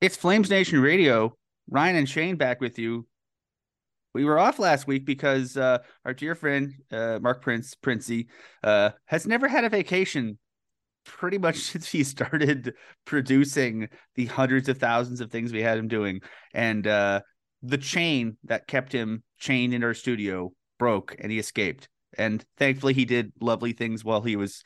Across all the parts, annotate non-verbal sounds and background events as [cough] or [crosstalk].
It's Flames Nation Radio. Ryan and Shane back with you. We were off last week because uh, our dear friend uh, Mark Prince Princey uh, has never had a vacation pretty much [laughs] since he started producing the hundreds of thousands of things we had him doing. And uh, the chain that kept him chained in our studio broke and he escaped. And thankfully, he did lovely things while he was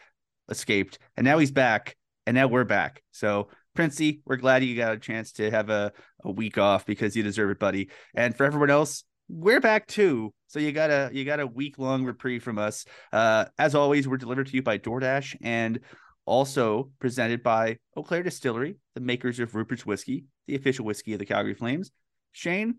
escaped. And now he's back. And now we're back. So, Princey, we're glad you got a chance to have a, a week off because you deserve it, buddy. And for everyone else, we're back too. So you got a you got a week long reprieve from us. Uh, as always, we're delivered to you by DoorDash and also presented by Eau Claire Distillery, the makers of Rupert's Whiskey, the official whiskey of the Calgary Flames. Shane,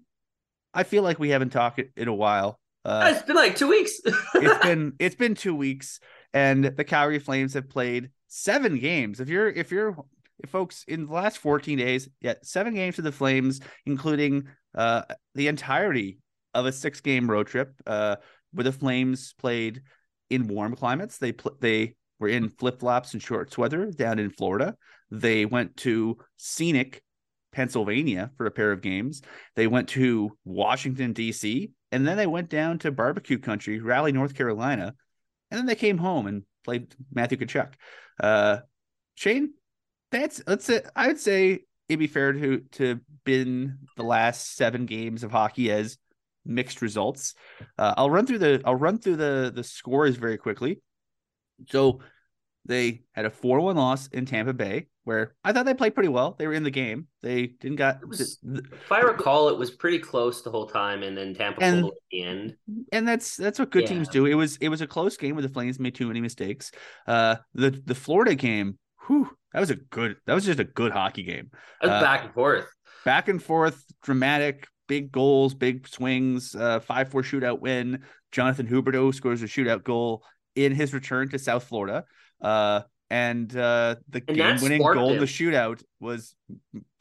I feel like we haven't talked in a while. Uh, it's been like two weeks. it's [laughs] been it's been two weeks, and the Calgary Flames have played seven games. If you're if you're if folks in the last 14 days, yeah, seven games to the Flames, including uh the entirety of a six game road trip, uh, where the Flames played in warm climates. They pl- they were in flip flops and shorts weather down in Florida. They went to scenic Pennsylvania for a pair of games. They went to Washington, D.C., and then they went down to barbecue country, Raleigh, North Carolina. And then they came home and played Matthew Tkachuk. Uh, Shane, that's let's say I would say it'd be fair to to bin the last seven games of hockey as mixed results. Uh, I'll run through the I'll run through the the scores very quickly. So they had a 4-1 loss in Tampa Bay where I thought they played pretty well. They were in the game. They didn't got was, if I recall it was pretty close the whole time and then Tampa and, pulled at the end. And that's that's what good yeah. teams do. It was it was a close game where the Flames made too many mistakes. Uh the the Florida game, whew, that was a good that was just a good hockey game. Uh, back and forth. Back and forth, dramatic, big goals, big swings, uh 5-4 shootout win. Jonathan Huberdeau scores a shootout goal in his return to South Florida. Uh, and uh, the and game-winning goal in the shootout was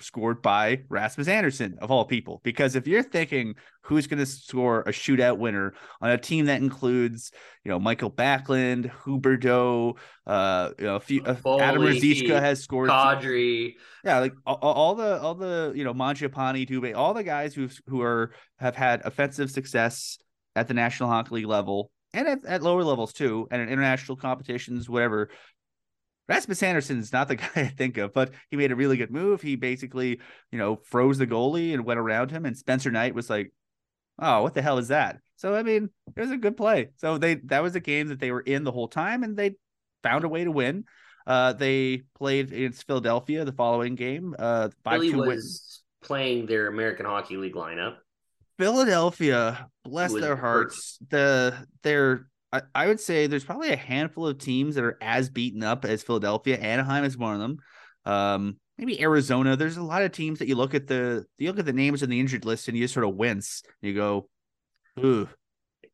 scored by Rasmus Andersson of all people. Because if you're thinking who's going to score a shootout winner on a team that includes, you know, Mikael Backlund, Huberdeau, uh, you know, a few, uh, Adam Ruzicka has scored. Kadri. Yeah, like all, all, the all the you know Mangiapane, Dubé, all the guys who who are have had offensive success at the National Hockey League level and at, at lower levels too, and in international competitions, whatever. Rasmus Andersson is not the [laughs] guy I think of, but he made a really good move. He basically, you know, froze the goalie and went around him. And Spencer Knight was like, "Oh, what the hell is that?" So I mean, it was a good play. So they that was a game that they were in the whole time, and they found a way to win. Uh, they played against Philadelphia the following game. Uh, five Philly was win. playing their American Hockey League lineup. Philadelphia, bless their hearts, the their I, I, would say there's probably a handful of teams that are as beaten up as Philadelphia. Anaheim is one of them. Um, maybe Arizona. There's a lot of teams that you look at the you look at the names in the injured list and you just sort of wince. You go, ooh,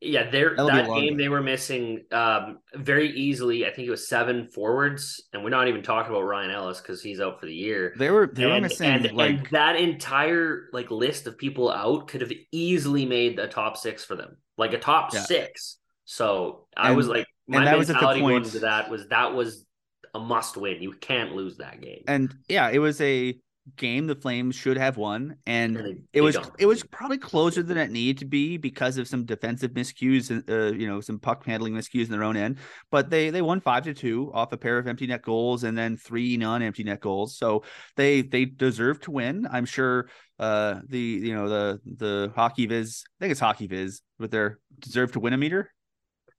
yeah, there that game they were missing um, very easily. I think it was seven forwards, and we're not even talking about Ryan Ellis because he's out for the year. They were they and, were missing and, like and that entire like list of people out could have easily made a top six for them, like a top yeah. six. So I and, was like, my mentality going into that was that was a must win. You can't lose that game. And yeah, it was a game the Flames should have won, and they, it was it was probably closer than it needed to be because of some defensive miscues and uh, you know some puck handling miscues in their own end. But they they won five to two off a pair of empty net goals and then three non-empty net goals, so they they deserve to win. I'm sure uh the you know the the HockeyViz I think it's HockeyViz with their deserve to win a meter.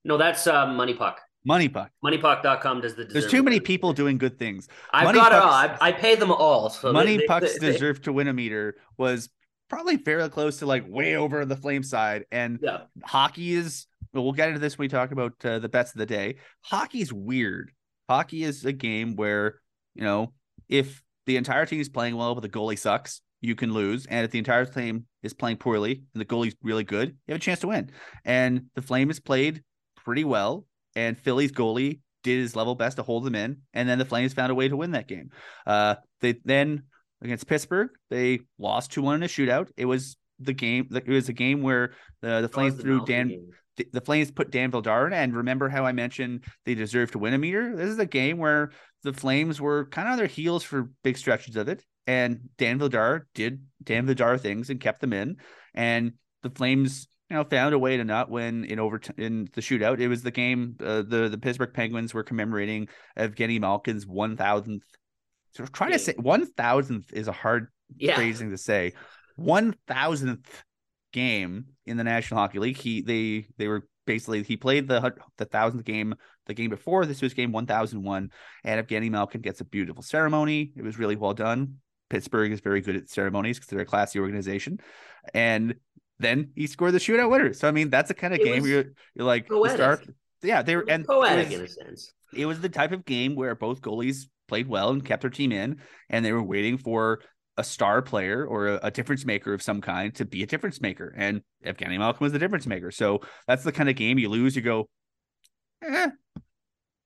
No, that's uh, money puck. Money Puck. MoneyPuck.com does the. There's too many people doing good things. I've Money got it all. I, I, pay them all. So Money they, Pucks they, deserve they, to win a meter was probably fairly close to like way over the flame side. And yeah. hockey is. Well, we'll get into this when we talk about uh, the bets of the day. Hockey's weird. Hockey is a game where you know if the entire team is playing well but the goalie sucks, you can lose. And if the entire team is playing poorly and the goalie's really good, you have a chance to win. And the Flame has played pretty well. And Philly's goalie did his level best to hold them in, and then the Flames found a way to win that game. Uh, they then against Pittsburgh, they lost two one in a shootout. It was the game. It was a game where the the Flames threw Dan. The, the Flames put Dan Vladar in, and remember how I mentioned they deserve to win a meter. This is a game where the Flames were kind of on their heels for big stretches of it, and Dan Vladar did Dan Vladar things and kept them in, and the Flames you know, found a way to not win in over in the shootout. It was the game. Uh, the the Pittsburgh Penguins were commemorating Evgeny Malkin's one thousandth. So trying to say one thousandth is a hard yeah. phrasing to say. One thousandth game in the National Hockey League. He they they were basically he played the the thousandth game the game before. This was game one thousand one, and Evgeny Malkin gets a beautiful ceremony. It was really well done. Pittsburgh is very good at ceremonies because they're a classy organization, and then he scored the shootout winner. So I mean, that's the kind of it game you're, you're like start. Yeah, they were and poetic was, in a sense. It was the type of game where both goalies played well and kept their team in, and they were waiting for a star player or a, a, difference maker of some kind to be a difference maker. And Evgeny Malkin was the difference maker. So that's the kind of game you lose, you go, eh,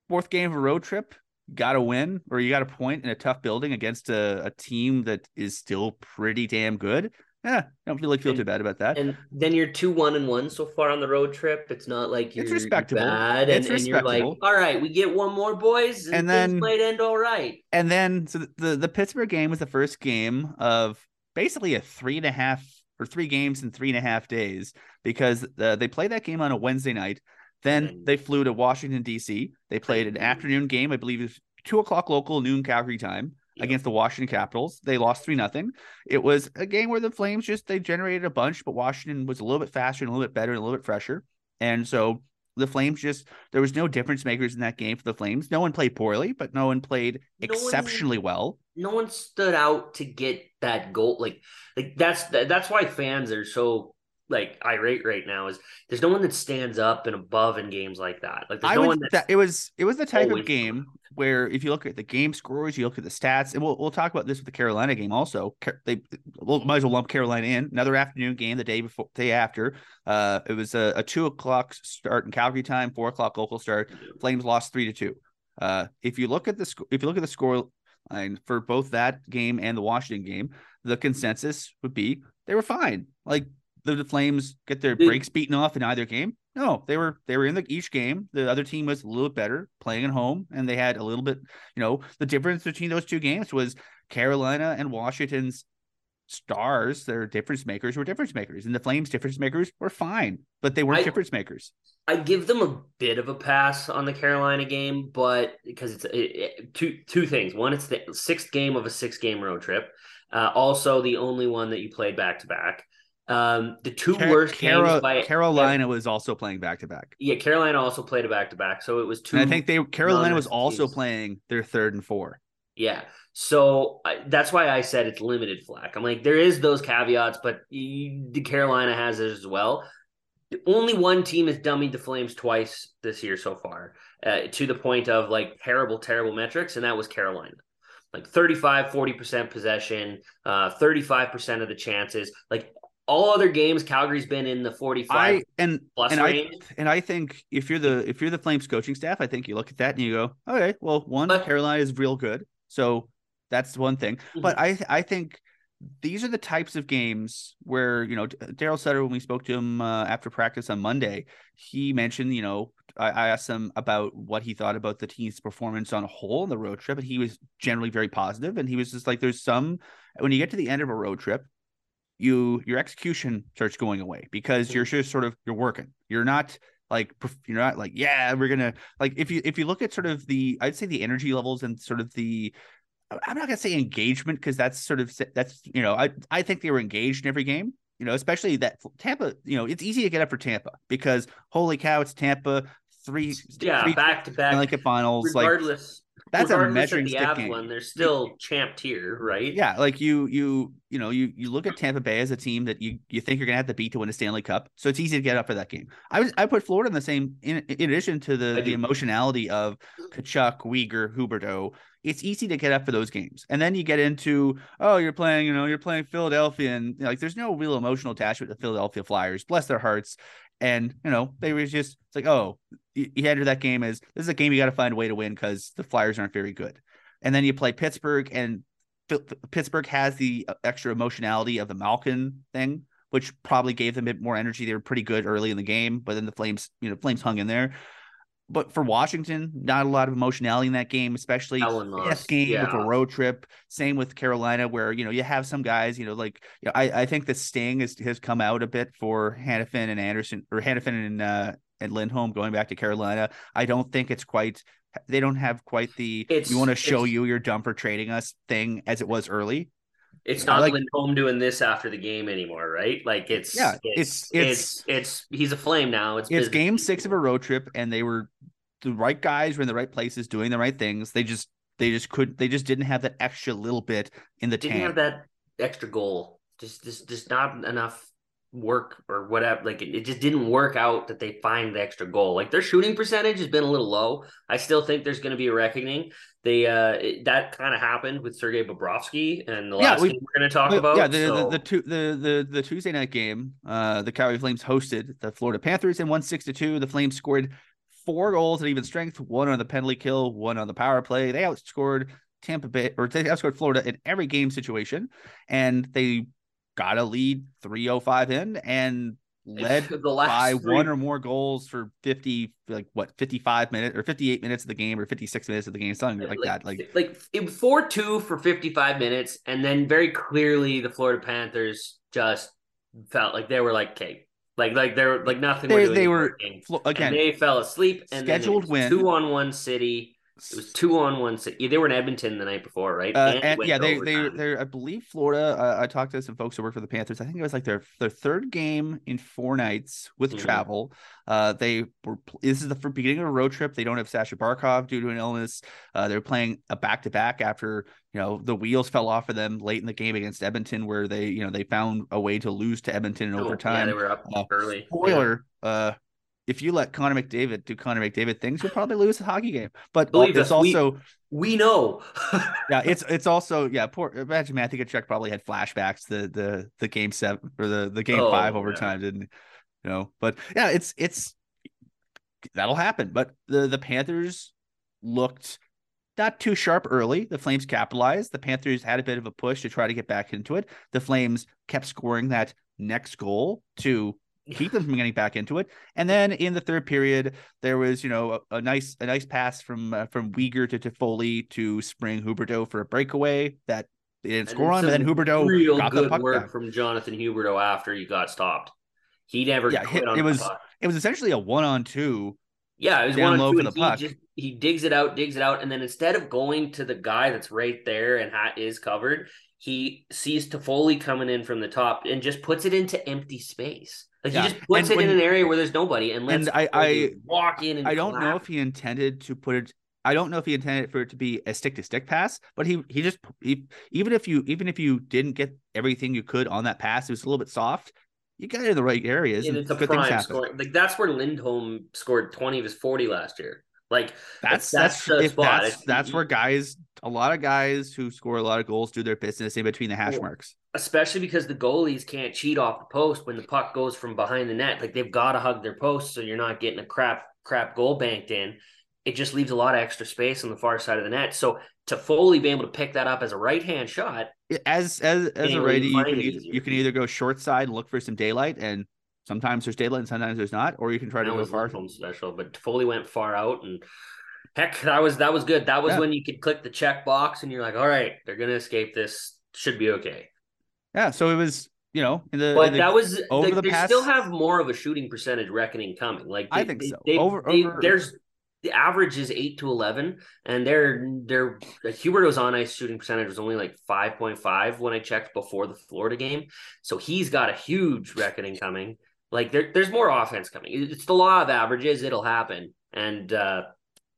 fourth game of a road trip, got to win, or you got a point in a tough building against a, a team that is still pretty damn good yeah, I don't feel really feel and, too bad about that. And then you're two one and one so far on the road trip. It's not like you're, it's respectable. bad, it's and, and you're like, all right, we get one more, boys, and, and then played end all right. And then so the the Pittsburgh game was the first game of basically a three and a half or three games in three and a half days because uh, they played that game on a Wednesday night. Then they flew to Washington D.C. They played an afternoon game, I believe it was two o'clock local, noon Calgary time against the Washington Capitals. They lost three nothing. It was a game where the Flames just they generated a bunch, but Washington was a little bit faster and a little bit better and a little bit fresher. And so the Flames just there was no difference makers in that game for the Flames. No one played poorly, but no one played no exceptionally one, well. No one stood out to get that goal. Like like that's that's why fans are so like irate right now is there's no one that stands up and above in games like that. Like there's I no one that it was it was the type of game where if you look at the game scores, you look at the stats, and we'll we'll talk about this with the Carolina game also. They we'll, might as well lump Carolina in another afternoon game the day before day after. Uh, it was a, a two o'clock start in Calgary time, four o'clock local start. Flames lost three to two. Uh, if you look at the sc- if you look at the score line for both that game and the Washington game, the consensus would be they were fine. Like the Flames get their breaks beaten off in either game? No, they were they were in the each game. The other team was a little bit better playing at home, and they had a little bit. You know, the difference between those two games was Carolina and Washington's stars, their difference makers, were difference makers, and the Flames' difference makers were fine, but they weren't I, difference makers. I give them a bit of a pass on the Carolina game, but because it's it, it, two two things. One, it's the sixth game of a six game road trip. Uh, also, the only one that you played back to back. Um, the two Car- worst Cara- games by Carolina yeah, was also playing back to back. Yeah, Carolina also played a back to back, so it was two. And I think they Carolina was also teams. playing their third and four. Yeah, so I, that's why I said it's limited flack. I'm like, there is those caveats, but you, the Carolina has it as well. Only one team has dummied the Flames twice this year so far, uh, to the point of like terrible, terrible metrics, and that was Carolina like 35 40% possession uh 35% of the chances like all other games, Calgary's been in the 45 I, and, plus and range. I, and I think if you're the if you're the Flames coaching staff, I think you look at that and you go, okay, well, one, but, Carolina is real good. So that's one thing. Mm-hmm. But I I think these are the types of games where you know Daryl Sutter when we spoke to him uh, after practice on Monday, he mentioned you know I, I, asked him about what he thought about the team's performance on a whole in the road trip, and he was generally very. And he was just like, "There's some when you get to the end of a road trip, you your execution starts going away because you're mm-hmm. just sort of you're working. You're not like you're not like yeah we're gonna like if you if you look at sort of the I'd say the energy levels and sort of the I'm not gonna say engagement because that's sort of that's you know I I think they were engaged in every game. You know, especially that Tampa. You know, it's easy to get up for Tampa because holy cow, it's Tampa. Three yeah three back to back like finals. Regardless, that's a measuring of the stick game. one, they're still champ tier, right? Yeah, like you, you, you know, you you look at Tampa Bay as a team that you you think you're gonna have to beat to win a Stanley Cup, so it's easy to get up for that game. I was I put Florida in the same. In, in addition to the the emotionality of Tkachuk, Weegar, Huberdeau, it's easy to get up for those games. And then you get into oh, you're playing, you know, you're playing Philadelphia, and you know, like there's no real emotional attachment to Philadelphia Flyers. Bless their hearts. And you know, they were just it's like, oh, you, enter that game as this is a game you got to find a way to win because the Flyers aren't very good and then you play Pittsburgh, and Pittsburgh has the uh, extra emotionality of the Malkin thing, which probably gave them a bit more energy. They were pretty good early in the game, but then the Flames, you know, Flames hung in there. But for Washington, not a lot of emotionality in that game, especially fifth game yeah. with a road trip. Same with Carolina, where you know you have some guys, you know, like you know, I, I think the sting is, has come out a bit for Hanifin and Andersson or Hanifin and uh, and Lindholm going back to Carolina. I don't think it's quite they don't have quite the it's, we want to show you you're dumb for trading us thing as it was early. It's not like, Lindholm doing this after the game anymore, right? Like it's yeah, it's it's it's, it's, it's he's a flame now. It's it's game six of a road trip, and they were the right guys were in the right places doing the right things. They just they just could they just didn't have that extra little bit in the didn't tank. have that extra goal. Just just just not enough work or whatever. Like it, it, just didn't work out that they find the extra goal. Like their shooting percentage has been a little low. I still think there's going to be a reckoning. They uh it, that kind of happened with Sergei Bobrovsky and the yeah, last we, we're going to talk about. Yeah, the, so. the, the, two, the the the Tuesday night game, uh, the Calgary Flames hosted the Florida Panthers in one six to two. The Flames scored four goals at even strength, one on the penalty kill, one on the power play. They outscored Tampa Bay or they outscored Florida in every game situation, and they got a lead 305 in and led by three. one or more goals for 50 like what 55 minutes or 58 minutes of the game or 56 minutes of the game something like, like that like like it 4-2 for 55 minutes and then very clearly the Florida Panthers just felt like they were like okay like like they're like nothing they, they were again and they fell asleep and scheduled win two on one city it was two on one. Yeah, they were in Edmonton the night before, right? Uh, and, yeah, they they they I believe Florida. Uh, I talked to some folks who work for the Panthers. I think it was like their their third game in four nights with mm-hmm. travel. Uh, they were. This is the beginning of a road trip. They don't have Sasha Barkov due to an illness. Uh, they're playing a back to back after you know the wheels fell off for them late in the game against Edmonton, where they you know they found a way to lose to Edmonton in oh, overtime. Yeah, they were up uh, early. Spoiler. Yeah. Uh, if you let Connor McDavid do Connor McDavid things, you'll probably lose the hockey game. But Believe it's us, also we, we know. [laughs] yeah, it's it's also yeah. Poor imagine Matthew Tkachuk probably had flashbacks the the the game seven or the the game oh, five overtime, yeah. didn't you know? But yeah, it's it's that'll happen. But the the Panthers looked not too sharp early. The Flames capitalized. The Panthers had a bit of a push to try to get back into it. The Flames kept scoring that next goal to keep them from getting back into it. And then in the third period, there was you know a, a nice a nice pass from uh, from Weegar to Toffoli to Spring Huberdeau for a breakaway that they didn't score on. But then Huberdeau real got good the puck work back. from Jonathan Huberdeau after he got stopped. He never yeah hit, it was puck. it was essentially a one on two. Yeah, it was one on two. The puck. Just, he digs it out, digs it out, and then instead of going to the guy that's right there and hat is covered, he sees Toffoli coming in from the top and just puts it into empty space. Like yeah. he just puts and it when, in an area where there's nobody and lets and I, I walk in. I don't know if he intended to put it. I don't know if he intended for it to be a stick to stick pass, but he he just he, even if you even if you didn't get everything you could on that pass, it was a little bit soft. You got it in the right areas. And, and it's a good prime scoring. Like that's where Lindholm scored twenty of his forty last year. Like that's that's that's, that's, that's where guys a lot of guys who score a lot of goals do their business in between the hash marks. Especially because the goalies can't cheat off the post when the puck goes from behind the net. Like they've got to hug their post so you're not getting a crap crap goal banked in. It just leaves a lot of extra space on the far side of the net. So Toffoli being able to pick that up as a right hand shot. As as as a righty, you can either, you can either go short side and look for some daylight, and sometimes there's daylight and sometimes there's not, or you can try to That go was far. Special, but Toffoli went far out and heck, that was that was good. That was Yeah. when you could click the check box and you're like, all right, they're gonna escape this. Should be okay. Yeah, so it was you know in the, But in the that was over like, the they past- still have more of a shooting percentage reckoning coming. Like I they- think they- so. they- Over- they- over- there's the average is eight to eleven, and their their Huberdeau's on ice shooting percentage was only like five point five when I checked before the Florida game. So he's got a huge reckoning coming. Like there, there's more offense coming. It's the law of averages. It'll happen, and uh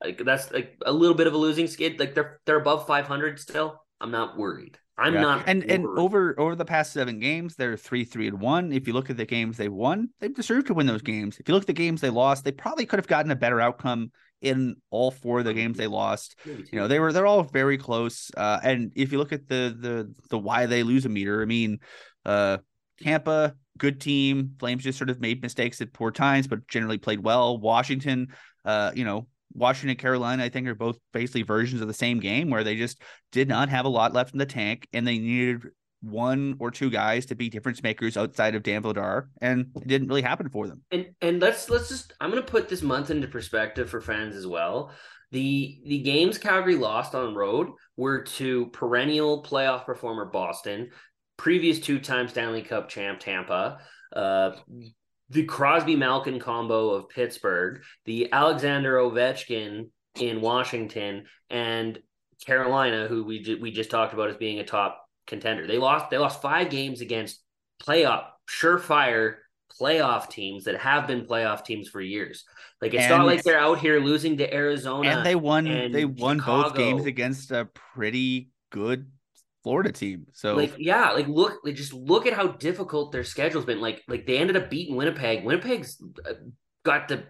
like that's like a little bit of a losing skid. Like they're they're above five hundred still. I'm not worried. I'm Yeah. not and and over over the past seven games, they're three three and one. If you look at the games they won, they deserve to win those games. If you look at the games they lost, they probably could have gotten a better outcome in all four of the games they lost. You know, they were they're all very close. Uh, and if you look at the the the why they lose a meter, I mean, uh, Tampa, good team. Flames just sort of made mistakes at poor times, but generally played well. Washington, uh, you know, Washington, Carolina, I think are both basically versions of the same game where they just did not have a lot left in the tank, and they needed one or two guys to be difference makers outside of Dan Vladar, and it didn't really happen for them. and and let's let's just I'm gonna put this month into perspective for fans as well. The the games Calgary lost on road were to perennial playoff performer Boston, previous two time Stanley Cup champ Tampa, uh, the Crosby Malkin combo of Pittsburgh, the Alexander Ovechkin in Washington, and Carolina, who we ju- we just talked about as being a top contender. They lost they lost five games against playoff surefire playoff teams that have been playoff teams for years. Like it's not like they're out here losing to Arizona. and they won and they won both games against a pretty good Florida team. So like yeah, like look, like just look at how difficult their schedule's been. Like like they ended up beating Winnipeg. Winnipeg's got the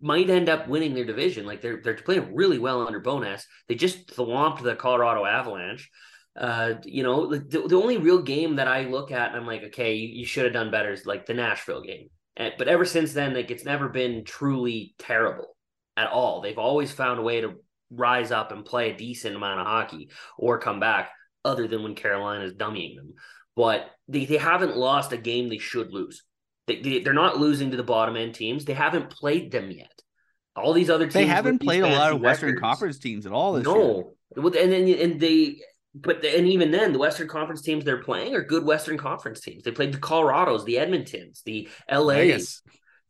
might end up winning their division. Like they're they're playing really well under Bowness. They just thwomped the Colorado Avalanche. Uh, you know, the, the only real game that I look at and I'm like, okay, you, you should have done better is like the Nashville game. And, but ever since then, like it's never been truly terrible at all. They've always found a way to rise up and play a decent amount of hockey or come back, other than when Carolina is dummying them. But they, they haven't lost a game they should lose. They, they, they're not losing to the bottom end teams. They haven't played them yet. All these other teams they haven't played a lot of Western records- Conference teams at all this year. no, and then and they, but the, and even then, the Western Conference teams they're playing are good Western Conference teams. They played the Colorados, the Edmontons, the LA's, Vegas.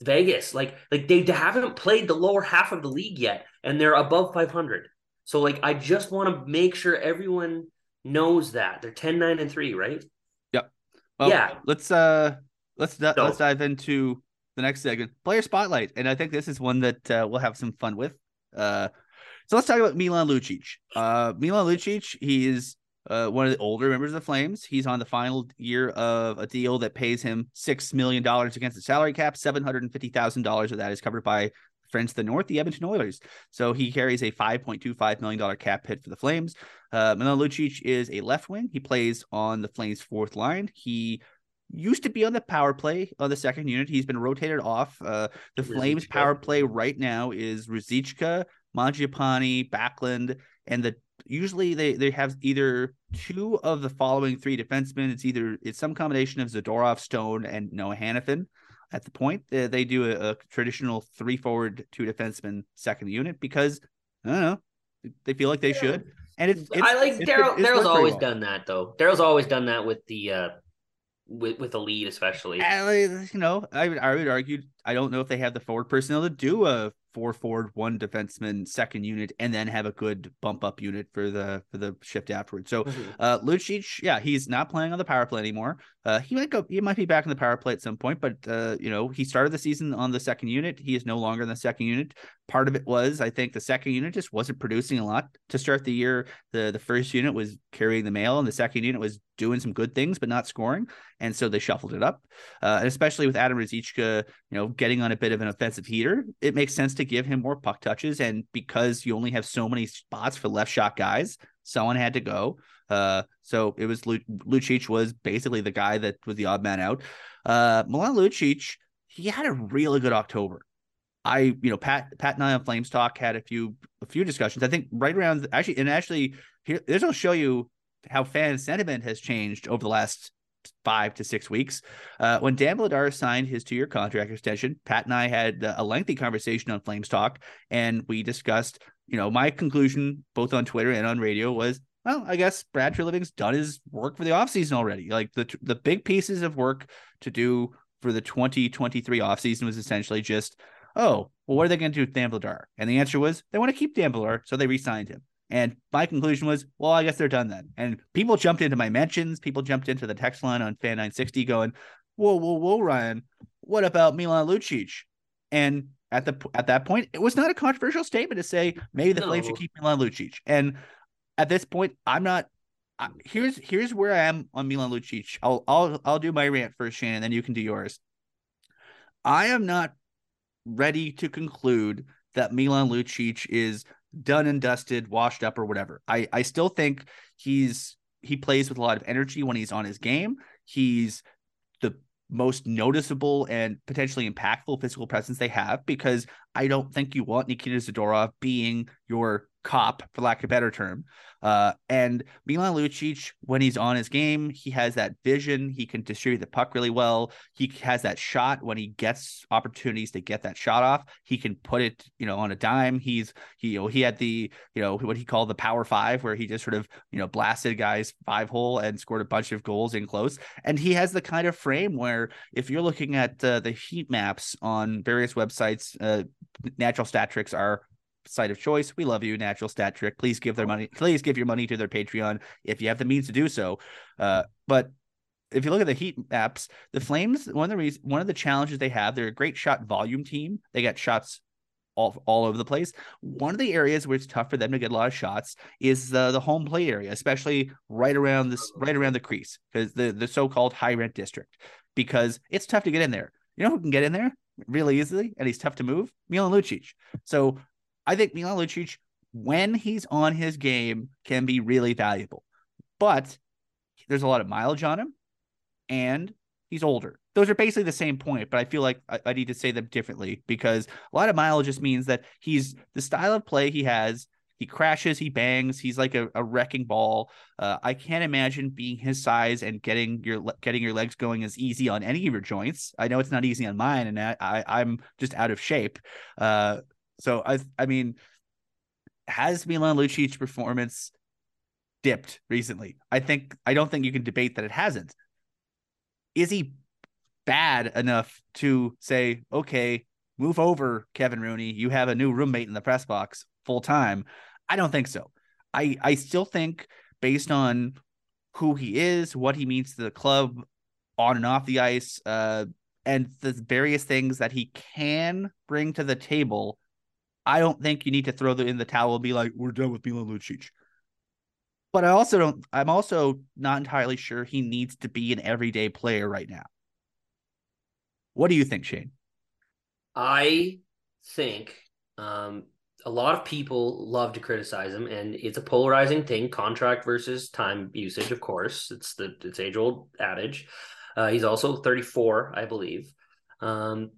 Vegas. Like like they haven't played the lower half of the league yet, and they're above 500. So like I just want to make sure everyone knows that they're 10, 9, and three, right? Well, Yeah. Let's uh let's So- let's dive into the next segment, player spotlight, and I think this is one that uh, we'll have some fun with. Uh, so let's talk about Milan Lucic. Uh, Milan Lucic, he is uh, one of the older members of the Flames. He's on the final year of a deal that pays him six million dollars against the salary cap. Seven hundred and fifty thousand dollars of that is covered by friends to the north, the Edmonton Oilers. So he carries a five point two five million dollar cap hit for the Flames. Uh, Milan Lucic is a left wing. He plays on the Flames' fourth line. He used to be on the power play on the second unit. He's been rotated off. Uh, the Flames' power play right now is Ruzicka, Mangiapane, Backlund, and the usually they they have either two of the following three defensemen. It's either it's some combination of Zadorov, Stone, and Noah Hanifin. At the point, they, they do a, a traditional three forward, two defenseman second unit because I don't know they feel like they Yeah. should. And it's, it's I like Daryl. Daryl's always well. done that though. Daryl's always done that with the uh with with the lead especially. And, you know, I would I would argue I don't know if they have the forward personnel to do a four forward, one defenseman, second unit, and then have a good bump up unit for the for the shift afterwards. So Mhm. uh Lucic, yeah, he's not playing on the power play anymore. Uh he might go he might be back in the power play at some point, but uh, you know, he started the season on the second unit. He is no longer in the second unit. Part of it was I think the second unit just wasn't producing a lot to start the year. The the first unit was carrying the mail and the second unit was doing some good things but not scoring. And so they shuffled it up. Uh, and especially with Adam Ruzicka, you know, getting on a bit of an offensive heater, it makes sense to give him more puck touches. And because you only have so many spots for left shot guys, someone had to go. Uh, so it was Lu- Lucic was basically the guy that was the odd man out. Uh, Milan Lucic, he had a really good October. I, you know, Pat, Pat and I on Flames Talk had a few, a few discussions. I think right around actually, and actually, here, this will show you how fan sentiment has changed over the last five to six weeks. Uh, when Dan Vladar signed his two year contract extension, Pat and I had a lengthy conversation on Flames Talk, and we discussed, you know, my conclusion both on Twitter and on radio was, well, I guess Brad Treliving's done his work for the offseason already. Like the the big pieces of work to do for the 2023 offseason was essentially just, oh, well, what are they going to do with Dan Vladar? And the answer was they want to keep Dan Vladar, so they re-signed him. And my conclusion was, well, I guess they're done then. And people jumped into my mentions. People jumped into the text line on Fan 960 going, whoa, whoa, whoa, Ryan, what about Milan Lucic? And at the at that point, it was not a controversial statement to say maybe the no. Flames should keep Milan Lucic. And at this point, I'm not. I, here's here's where I am on Milan Lucic. I'll I'll I'll do my rant first, Shannon, and then you can do yours. I am not ready to conclude that Milan Lucic is done and dusted, washed up, or whatever. I I still think he's he plays with a lot of energy when he's on his game. He's the most noticeable and potentially impactful physical presence they have because I don't think you want Nikita Zadorov being your cop, for lack of a better term. Uh, and Milan Lucic, when he's on his game, he has that vision. He can distribute the puck really well. He has that shot when he gets opportunities to get that shot off. He can put it, you know, on a dime. He's he you know he had the you know what he called the power five, where he just sort of you know blasted guys five hole and scored a bunch of goals in close. And he has the kind of frame where if you're looking at uh, the heat maps on various websites, uh, natural stat tricks are site of choice. We love you, Natural Stat Trick. Please give their money. Please give your money to their Patreon if you have the means to do so. Uh, but if you look at the Heat maps, the Flames one of the reasons one of the challenges they have, they're a great shot volume team. They got shots all, all over the place. One of the areas where it's tough for them to get a lot of shots is the the home plate area, especially right around this right around the crease, because the the so called high rent district, because it's tough to get in there. You know who can get in there really easily, and he's tough to move? Milan Lucic. So I think Milan Lucic, when he's on his game, can be really valuable. But there's a lot of mileage on him, and he's older. Those are basically the same point, but I feel like I, I need to say them differently because a lot of mileage just means that he's the style of play he has he crashes, he bangs, he's like a, a wrecking ball. Uh, I can't imagine being his size and getting your getting your legs going as easy on any of your joints. I know it's not easy on mine, and I, I am just out of shape. Uh, so I I mean, has Milan Lucic's performance dipped recently? I think I don't think you can debate that it hasn't. Is he bad enough to say, okay, move over, Kevin Rooney? You have a new roommate in the press box full time. I don't think so. I I still think based on who he is, what he means to the club on and off the ice, uh, and the various things that he can bring to the table, I don't think you need to throw the in the towel and be like, we're done with Milan Lucic. But I also don't. I'm also not entirely sure he needs to be an everyday player right now. What do you think, Shane? I think um, a lot of people love to criticize him, and it's a polarizing thing. Contract versus time usage, of course. It's the it's age old adage. Uh, he's also 34, I believe. Um,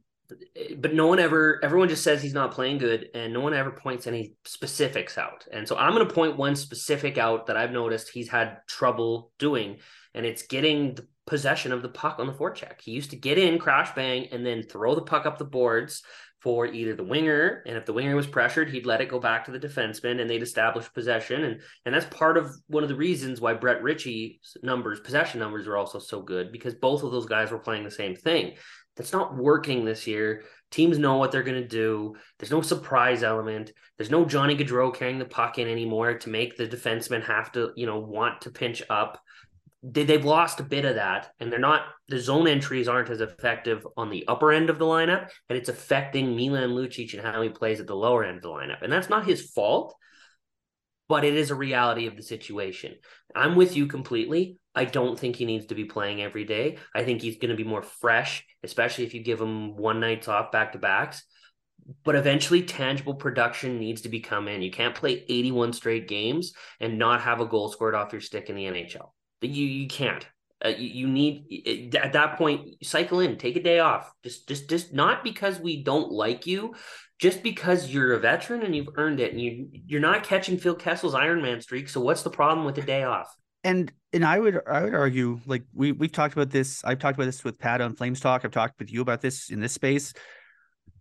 but no one ever everyone just says he's not playing good and no one ever points any specifics out and so i'm going to point one specific out that i've noticed he's had trouble doing and it's getting the possession of the puck on the forecheck he used to get in crash bang and then throw the puck up the boards for either the winger and if the winger was pressured he'd let it go back to the defenseman and they'd establish possession and and that's part of one of the reasons why Brett Ritchie's numbers possession numbers are also so good because both of those guys were playing the same thing that's not working this year. Teams know what they're going to do. There's no surprise element. There's no Johnny Gaudreau carrying the puck in anymore to make the defenseman have to, you know, want to pinch up. They've lost a bit of that, and they're not. The zone entries aren't as effective on the upper end of the lineup, and it's affecting Milan Lucic and how he plays at the lower end of the lineup. And that's not his fault, but it is a reality of the situation. I'm with you completely. I don't think he needs to be playing every day. I think he's going to be more fresh, especially if you give him one nights off back to backs. But eventually, tangible production needs to be come in. You can't play 81 straight games and not have a goal scored off your stick in the NHL. You you can't. Uh, you, you, need at that point cycle in, take a day off. Just just just not because we don't like you, just because you're a veteran and you've earned it, and you you're not catching Phil Kessel's Ironman streak. So what's the problem with a day off? And and I would I would argue like we we've talked about this. I've talked about this with Pat on Flames Talk. I've talked with you about this in this space.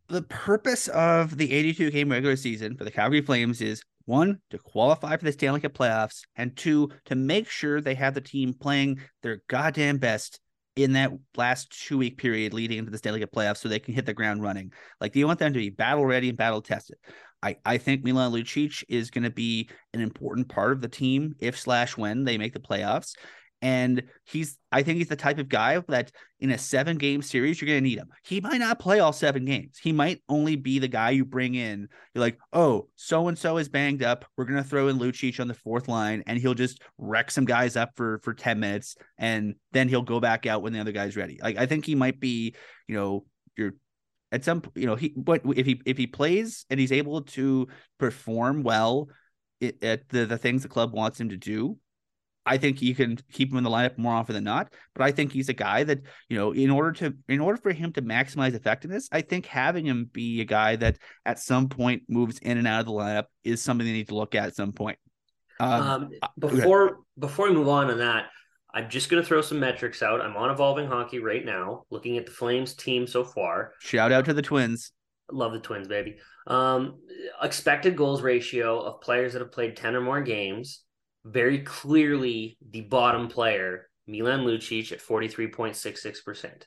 The purpose of the 82 game regular season for the Calgary Flames is one to qualify for the Stanley Cup playoffs, and two to make sure they have the team playing their goddamn best in that last two week period leading into the Stanley Cup playoffs so they can hit the ground running. Like, do you want them to be battle ready and battle tested? I, I think Milan Lucic is going to be an important part of the team if slash when they make the playoffs. And he's, I think he's the type of guy that in a seven game series, you're going to need him. He might not play all seven games. He might only be the guy you bring in. You're like, oh, so and so is banged up. We're going to throw in Lucic on the fourth line and he'll just wreck some guys up for, for 10 minutes. And then he'll go back out when the other guy's ready. Like, I think he might be, you know, your at some you know he but if he if he plays and he's able to perform well at the the things the club wants him to do I think you can keep him in the lineup more often than not. But I think he's a guy that, you know, in order to in order for him to maximize effectiveness, I think having him be a guy that at some point moves in and out of the lineup is something they need to look at at some point. Um, um, before before we move on on that, I'm just going to throw some metrics out. I'm on Evolving Hockey right now, looking at the Flames team so far. Shout out to the Twins. Love the Twins, baby. Um, expected goals ratio of players that have played 10 or more games very clearly the bottom player, Milan Lucic at 43.66%.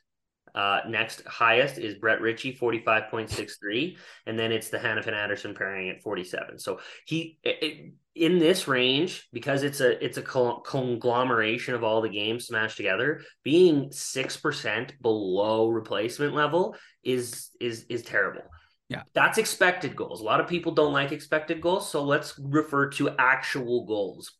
Uh, next highest is Brett Ritchie, 45.63. And then it's the Hanifin Andersson pairing at 47. So he, it, in this range, because it's a, it's a conglomeration of all the games smashed together, being 6% below replacement level is, is, is terrible. Yeah. That's expected goals. A lot of people don't like expected goals. So let's refer to actual goals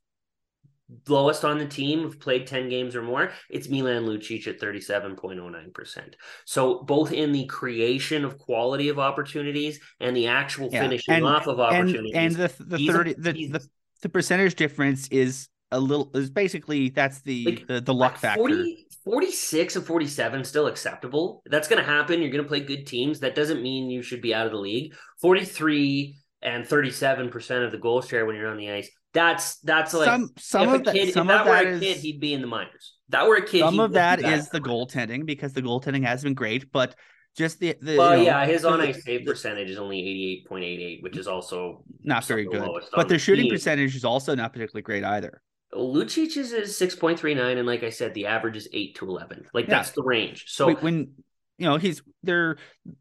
lowest on the team have played 10 games or more it's milan lucic at 37.09% so both in the creation of quality of opportunities and the actual yeah. finishing and, off of opportunities and, and the, the 30 a, the, the, the percentage difference is a little is basically that's the like, the, the luck factor. 40, 46 and 47 still acceptable. That's going to happen. You're going to play good teams. That doesn't mean you should be out of the league. 43 and 37% of the goal share when you're on the ice that's that's like some some of that. Kid, some if that of were that a is, kid, he'd be in the minors. That were a kid. Some of that is the goaltending because the goaltending has been great, but just the, the well, you know, yeah, his on ice save percentage is only eighty eight point eight eight, which is also not very good. But their shooting team. percentage is also not particularly great either. Lucic is six point three nine, and like I said, the average is eight to eleven. Like yeah. that's the range. So when you know he's they're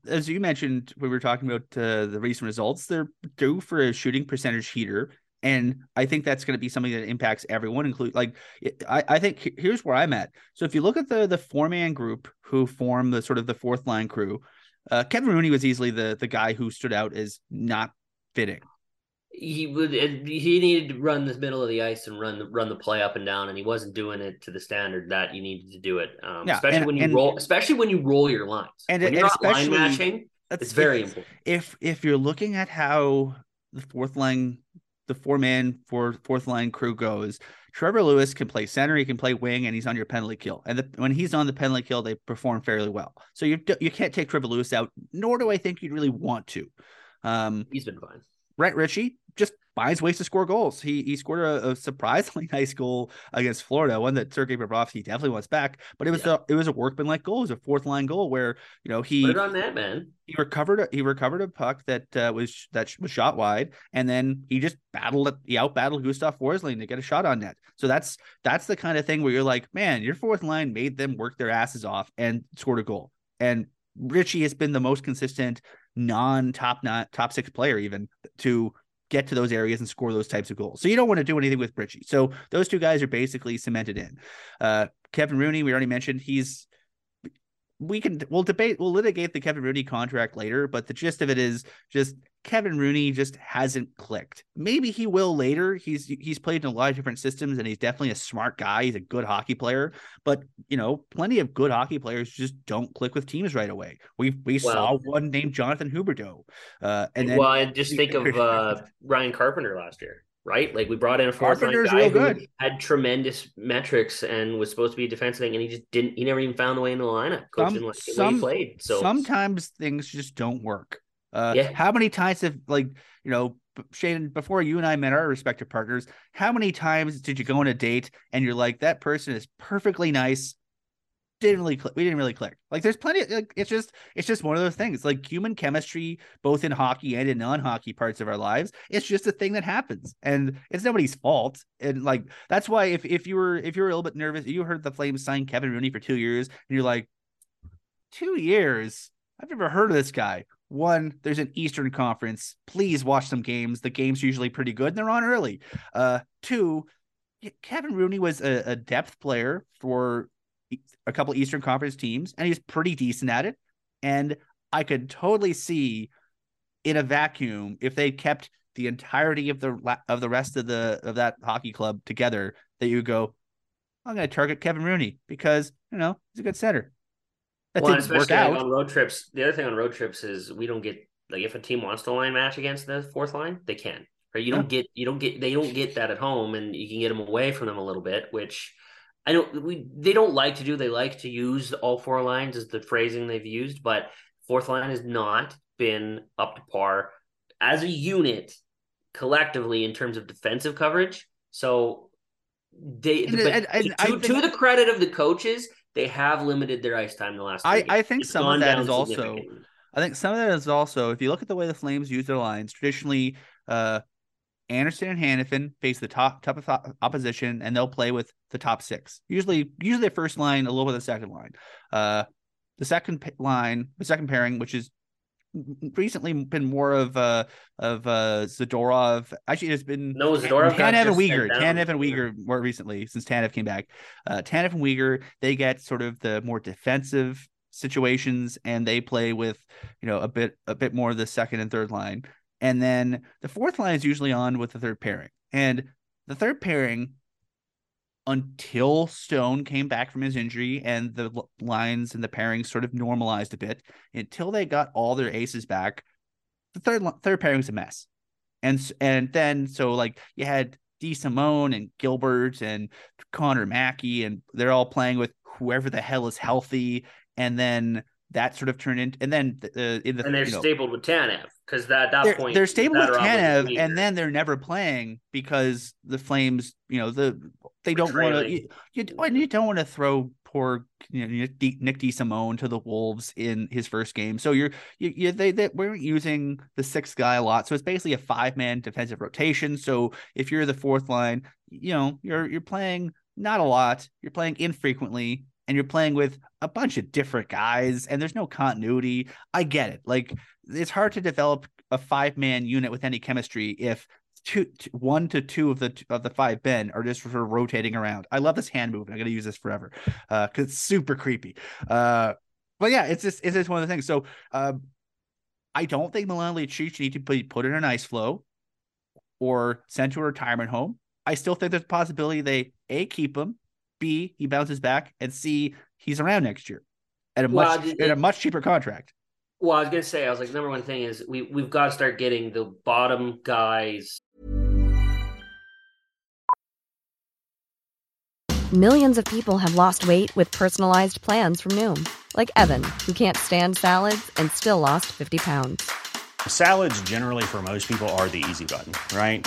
as you mentioned we were talking about uh, the recent results, they're due for a shooting percentage heater and I think that's going to be something that impacts everyone, include like I, I think here's where I'm at. So if you look at the the four man group who form the sort of the fourth line crew, uh, Kevin Rooney was easily the the guy who stood out as not fitting. He would he needed to run the middle of the ice and run the run the play up and down, and he wasn't doing it to the standard that you needed to do it. Um, yeah, especially and, when you and, roll, especially when you roll your lines. And, when you're and not line matching, it's very if, important. If if you're looking at how the fourth line the four man four fourth line crew goes, Trevor Lewis can play center, he can play wing, and he's on your penalty kill. And the, when he's on the penalty kill, they perform fairly well. So you you can't take Trevor Lewis out, nor do I think you'd really want to. Um, he's been fine. Brett Ritchie just finds ways to score goals. He he scored a, a, surprisingly [laughs] nice goal against Florida, one that Sergei Bobrovsky definitely wants back. But it was yeah. a it was a workmanlike goal. It was a fourth line goal where you know he on that man. He recovered a, he recovered a puck that uh, was that was shot wide, and then he just battled it. He out battled Gustav Forsling to get a shot on net. So that's that's the kind of thing where you're like, man, your fourth line made them work their asses off and scored a goal. And Ritchie has been the most consistent non top not top six player even to get to those areas and score those types of goals. So you don't want to do anything with Ritchie. So those two guys are basically cemented in. Uh, Kevin Rooney, we already mentioned he's we can we'll debate we'll litigate the Kevin Rooney contract later, but the gist of it is just Kevin Rooney just hasn't clicked. Maybe he will later. He's he's played in a lot of different systems and he's definitely a smart guy. He's a good hockey player, but you know, plenty of good hockey players just don't click with teams right away. We we well, saw one named Jonathan Huberdeau. Uh and then Well, I just think of [laughs] uh Ryan Carpenter last year. right? Like we brought in a fourth line guy who good. had tremendous metrics and was supposed to be a defensive thing, and he just didn't. He never even found a way in the lineup. Coach Some- didn't like some- he played. So sometimes things just don't work. Uh, Yeah. How many times have like you know Shane before you and I met our respective partners? How many times did you go on a date and you're like that person is perfectly nice? Didn't really click. We didn't really click. Like there's plenty. Of, like, it's just it's just one of those things. Like human chemistry, both in hockey and in non-hockey parts of our lives, it's just a thing that happens, and it's nobody's fault. And like that's why if if you were if you were a little bit nervous, you heard the Flames sign Kevin Rooney for two years, and you're like, two years. I've never heard of this guy. One, there's an Eastern Conference. Please watch some games. The games are usually pretty good and they're on early. Uh, two, Kevin Rooney was a, a depth player for a couple Eastern Conference teams, and he's pretty decent at it. And I could totally see in a vacuum if they kept the entirety of the of the rest of the of that hockey club together that you go, I'm going to target Kevin Rooney because you know he's a good center. That well, didn't work especially out. on road trips. The other thing on road trips is we don't get like if a team wants to line match against the fourth line, they can. Right? You don't get you don't get they don't get that at home, and you can get them away from them a little bit, which I don't we they don't like to do. They like to use all four lines as the phrasing they've used, but fourth line has not been up to par as a unit collectively in terms of defensive coverage. So they And- and- and to, to the credit of the coaches, they have limited their ice time the last. I- I think It's some of that is also- I think some of that is also if you look at the way the Flames use their lines, traditionally uh Andersson and Hanifin face the top top of op- opposition and they'll play with the top six. Usually usually the first line a little bit of the second line. Uh the second line, the second pairing, which is recently been more of uh of uh Zadorov. Actually, it's been No, Zadorov Tanev and Weegar. Tanev and Weegar more recently since Tanev came back. Uh, Tanev and Weegar they get sort of the more defensive situations and they play with you know a bit a bit more of the second and third line, and then the fourth line is usually on with the third pairing. And the third pairing until Stone came back from his injury and the lines and the pairings sort of normalized a bit until they got all their aces back. The third third pairing was a mess, and and then so like you had DeSimone and Gilbert and Connor Mackey and they're all playing with whoever the hell is healthy, and then that sort of turned into and then uh, in the and they're you know, stapled with Tanev because that that they're, point they're stable that with Tanev, and then they're never playing because the Flames, you know, the they don't want to. You, you, you don't want to throw poor you know, Nick D, Nick DeSimone to the wolves in his first game. So you're you, you they they we're using the sixth guy a lot, so it's basically a five man defensive rotation. So if you're the fourth line, you know you're you're playing not a lot, you're playing infrequently, and you're playing with a bunch of different guys, and there's no continuity. I get it. Like it's hard to develop a five man unit with any chemistry if two, one to two of the of the five men are just sort of rotating around. I love this hand movement. I'm gonna use this forever because it's super creepy. Uh, but yeah, it's just it's just one of the things. So uh, I don't think Milan Lucic need to be put in an ice floe or sent to a retirement home. I still think there's a possibility they a keep him, b he bounces back, and c he's around next year at a Well, much it- at a much cheaper contract. Well, I was gonna say, I was like, number one thing is we we've got to start getting the bottom guys. Millions of people have lost weight with personalized plans from Noom, like Evan, who can't stand salads and still lost 50 pounds. Salads, generally, for most people, are the easy button, right?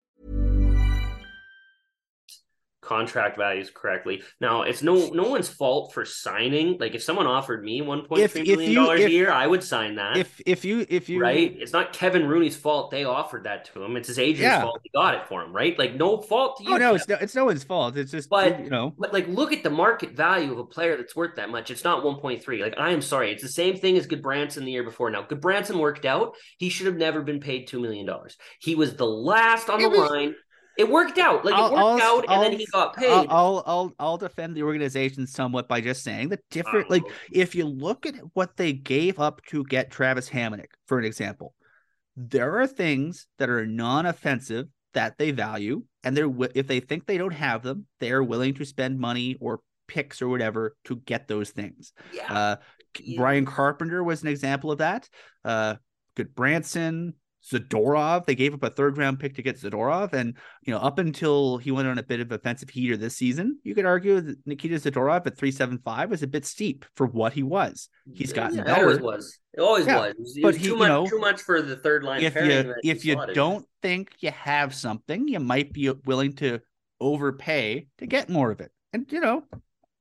Contract values correctly. Now, it's no no one's fault for signing. Like if someone offered me one point three you- dollars a year, I would sign that. If if you if you right? It's not Kevin Rooney's fault they offered that to him. It's his agent's Yeah. fault he got it for him, right? Like no fault to oh, you. Oh no, it's no, it's no one's fault. It's just But- you know. But like, look at the market value of a player that's worth that much. It's not 1.3. Like, I am sorry. It's the same thing as Gudbranson the year before. Now, Gudbranson worked out. He should have never been paid $2 million. He was the last on It the was- line. It worked out. Like, it I'll- worked I'll- out, and then he got paid. I'll, I'll I'll I'll defend the organization somewhat by just saying the different like Oh. if you look at what they gave up to get Travis Hamonic, for an example, there are things that are non-offensive that they value, and they're if they think they don't have them, they are willing to spend money or picks or whatever to get those things. yeah. Uh, Yeah. Ryan Carpenter was an example of that. Uh, Gudbranson, Zadorov. They gave up a third round pick to get Zadorov, and you know up until he went on a bit of offensive heater this season, you could argue that Nikita Zadorov at three seven five was a bit steep for what he was. He's gotten Yeah, It better. always was. It always Yeah, was. It was, it but was he- too much. know, too much for the third line. If you if you don't think you have something, you might be willing to overpay to get more of it. And you know,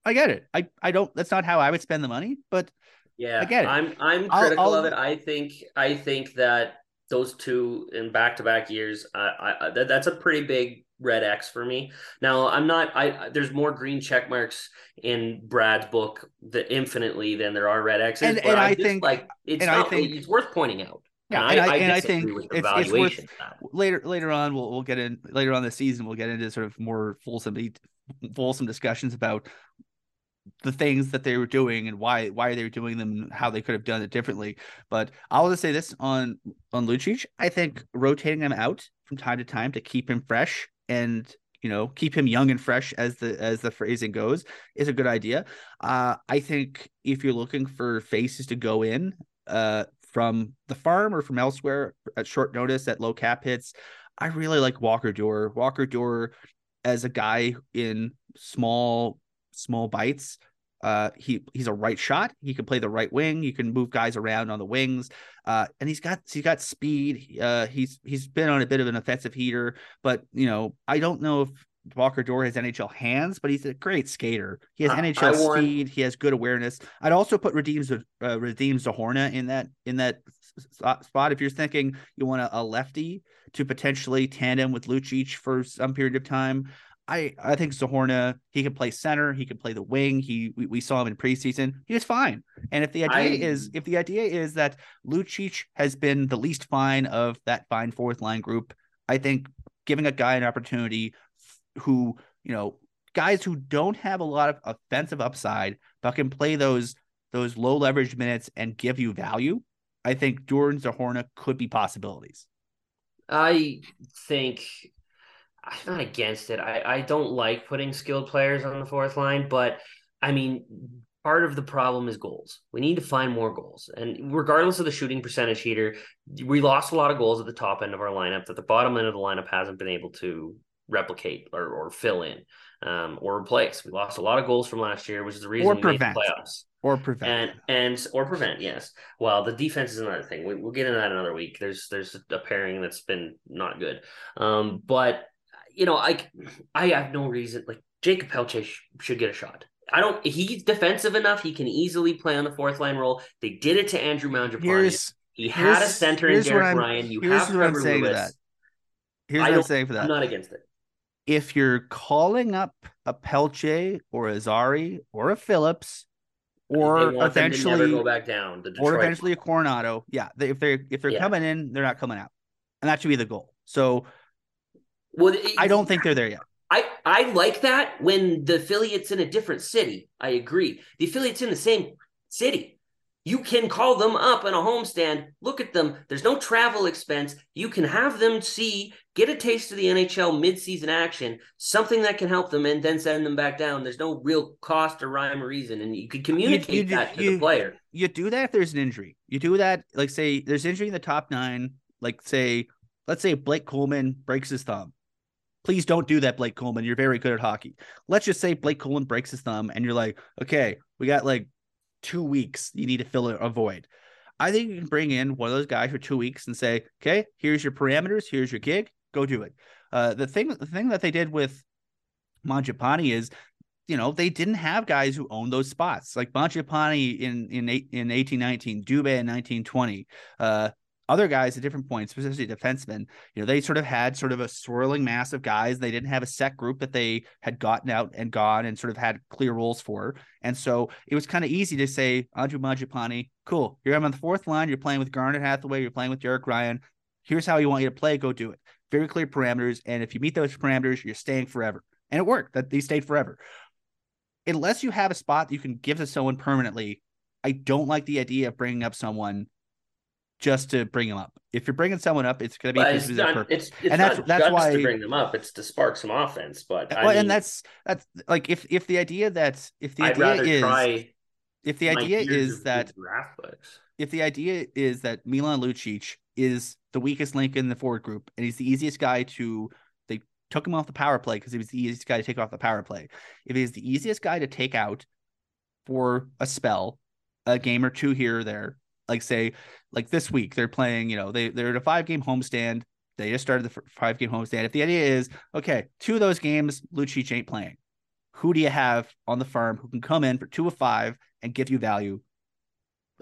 I get it. I I don't. That's not how I would spend the money, but Yeah, I get it. I'm I'm I'll- critical I'll- of it. I think I think that those two in back to back years, I, I, I that, that's a pretty big red X for me. Now I'm not. I there's more green check marks in Brad's book the infinitely than there are red X's. And- and I just, think- like it's and I not. think- it's worth pointing out. Yeah, and, and I- I, and I think it's- it's worth- that. later later on we'll we'll get in later on this season we'll get into sort of more fulsome fulsome discussions about the things that they were doing and why why they were doing them and how they could have done it differently. But I'll just say this on on Lucic, I think rotating him out from time to time to keep him fresh and you know keep him young and fresh as the as the phrasing goes is a good idea. Uh, I think if you're looking for faces to go in uh, from the farm or from elsewhere at short notice at low cap hits, I really like Walker Duehr. Walker Duehr as a guy in small small bites. Uh, he he's a right shot. He can play the right wing. He can move guys around on the wings. Uh, and he's got he's got speed. Uh, he's he's been on a bit of an offensive heater, but you know I don't know if Walker Duehr has NHL hands, but he's a great skater. He has I- NHL speed. He has good awareness. I'd also put Redeems uh, Redeems Zohorna in that in that s- spot. If you're thinking you want a, a lefty to potentially tandem with Lucic for some period of time, I I think Zohorna he can play center, he can play the wing. He we, we saw him in preseason. He was fine. And if the idea I- is if the idea is that Lucic has been the least fine of that fine fourth line group, I think giving a guy an opportunity who, you know, guys who don't have a lot of offensive upside but can play those those low leverage minutes and give you value, I think Duran Zohorna could be possibilities. I think I'm not against it. I, I don't like putting skilled players on the fourth line, but I mean, part of the problem is goals. We need to find more goals. And regardless of the shooting percentage heater, we lost a lot of goals at the top end of our lineup that the bottom end of the lineup hasn't been able to replicate or, or fill in um, or replace. We lost a lot of goals from last year, which is the reason Or we made the prevent. playoffs Or prevent. and and or prevent yes well the defense is another thing we, we'll get into that another week there's there's a pairing that's been not good um but you know i i have no reason like Jakob Pelletier sh- should get a shot i don't he's defensive enough he can easily play on the fourth line role they did it to andrew Mangiapane. he had a center in Derek Ryan. You here's have what I'm Trevor Lewis. that. here's what I'm saying for that. I'm not against it. if you're calling up a Pelletier or a Zary or a Phillips or want them to never eventually go back down. Or eventually a Coronato, yeah, they, if they're if they're Yeah. coming in, they're not coming out, and that should be the goal. So well, it- I don't think they're there yet. I, I like that when the affiliate's in a different city. I agree. The affiliate's in the same city. You can call them up in a homestand, look at them. There's no travel expense. You can have them see, get a taste of the NHL midseason action, something that can help them, and then send them back down. There's no real cost or rhyme or reason. And you can communicate you- that to you- the player. You do that if there's an injury. You do that like say there's injury in the top nine. Like say, let's say Blake Coleman breaks his thumb. Please don't do that, Blake Coleman. You're very good at hockey. Let's just say Blake Coleman breaks his thumb, and you're like, okay, we got like two weeks you need to fill a void. I think you can bring in one of those guys for two weeks and say, okay, here's your parameters, here's your gig, go do it. Uh, the thing, the thing that they did with Mangiapane is, you know, they didn't have guys who owned those spots like Mangiapane in in in eighteen nineteen, Dubé in nineteen twenty. Uh, other guys at different points, especially defensemen, you know, they sort of had sort of a swirling mass of guys. They didn't have a set group that they had gotten out and gone and sort of had clear roles for. And so it was kind of easy to say, Andrew Mangiapane, cool. You're on the fourth line. You're playing with Garnet Hathaway. You're playing with Derek Ryan. Here's how you want you to play. Go do it. Very clear parameters. And if you meet those parameters, you're staying forever. And it worked that they stayed forever. Unless you have a spot that you can give to someone permanently, I don't like the idea of bringing up someone just to bring them up. If you're bringing someone up, it's going to be it's not, it's, it's, and that's that's why to bring them up. It's to spark some offense. But uh, well, mean, and that's that's like if if the idea that if the I'd idea is if the idea is that if the idea is that Milan Lucic is the weakest link in the forward group and he's the easiest guy to they took him off the power play because he was the easiest guy to take off the power play. If he's the easiest guy to take out for a spell, a game or two here or there, like say like this week they're playing you know they they're at a five game homestand they just started the five game homestand if the idea is okay two of those games Lucic ain't playing who do you have on the farm who can come in for two of five and give you value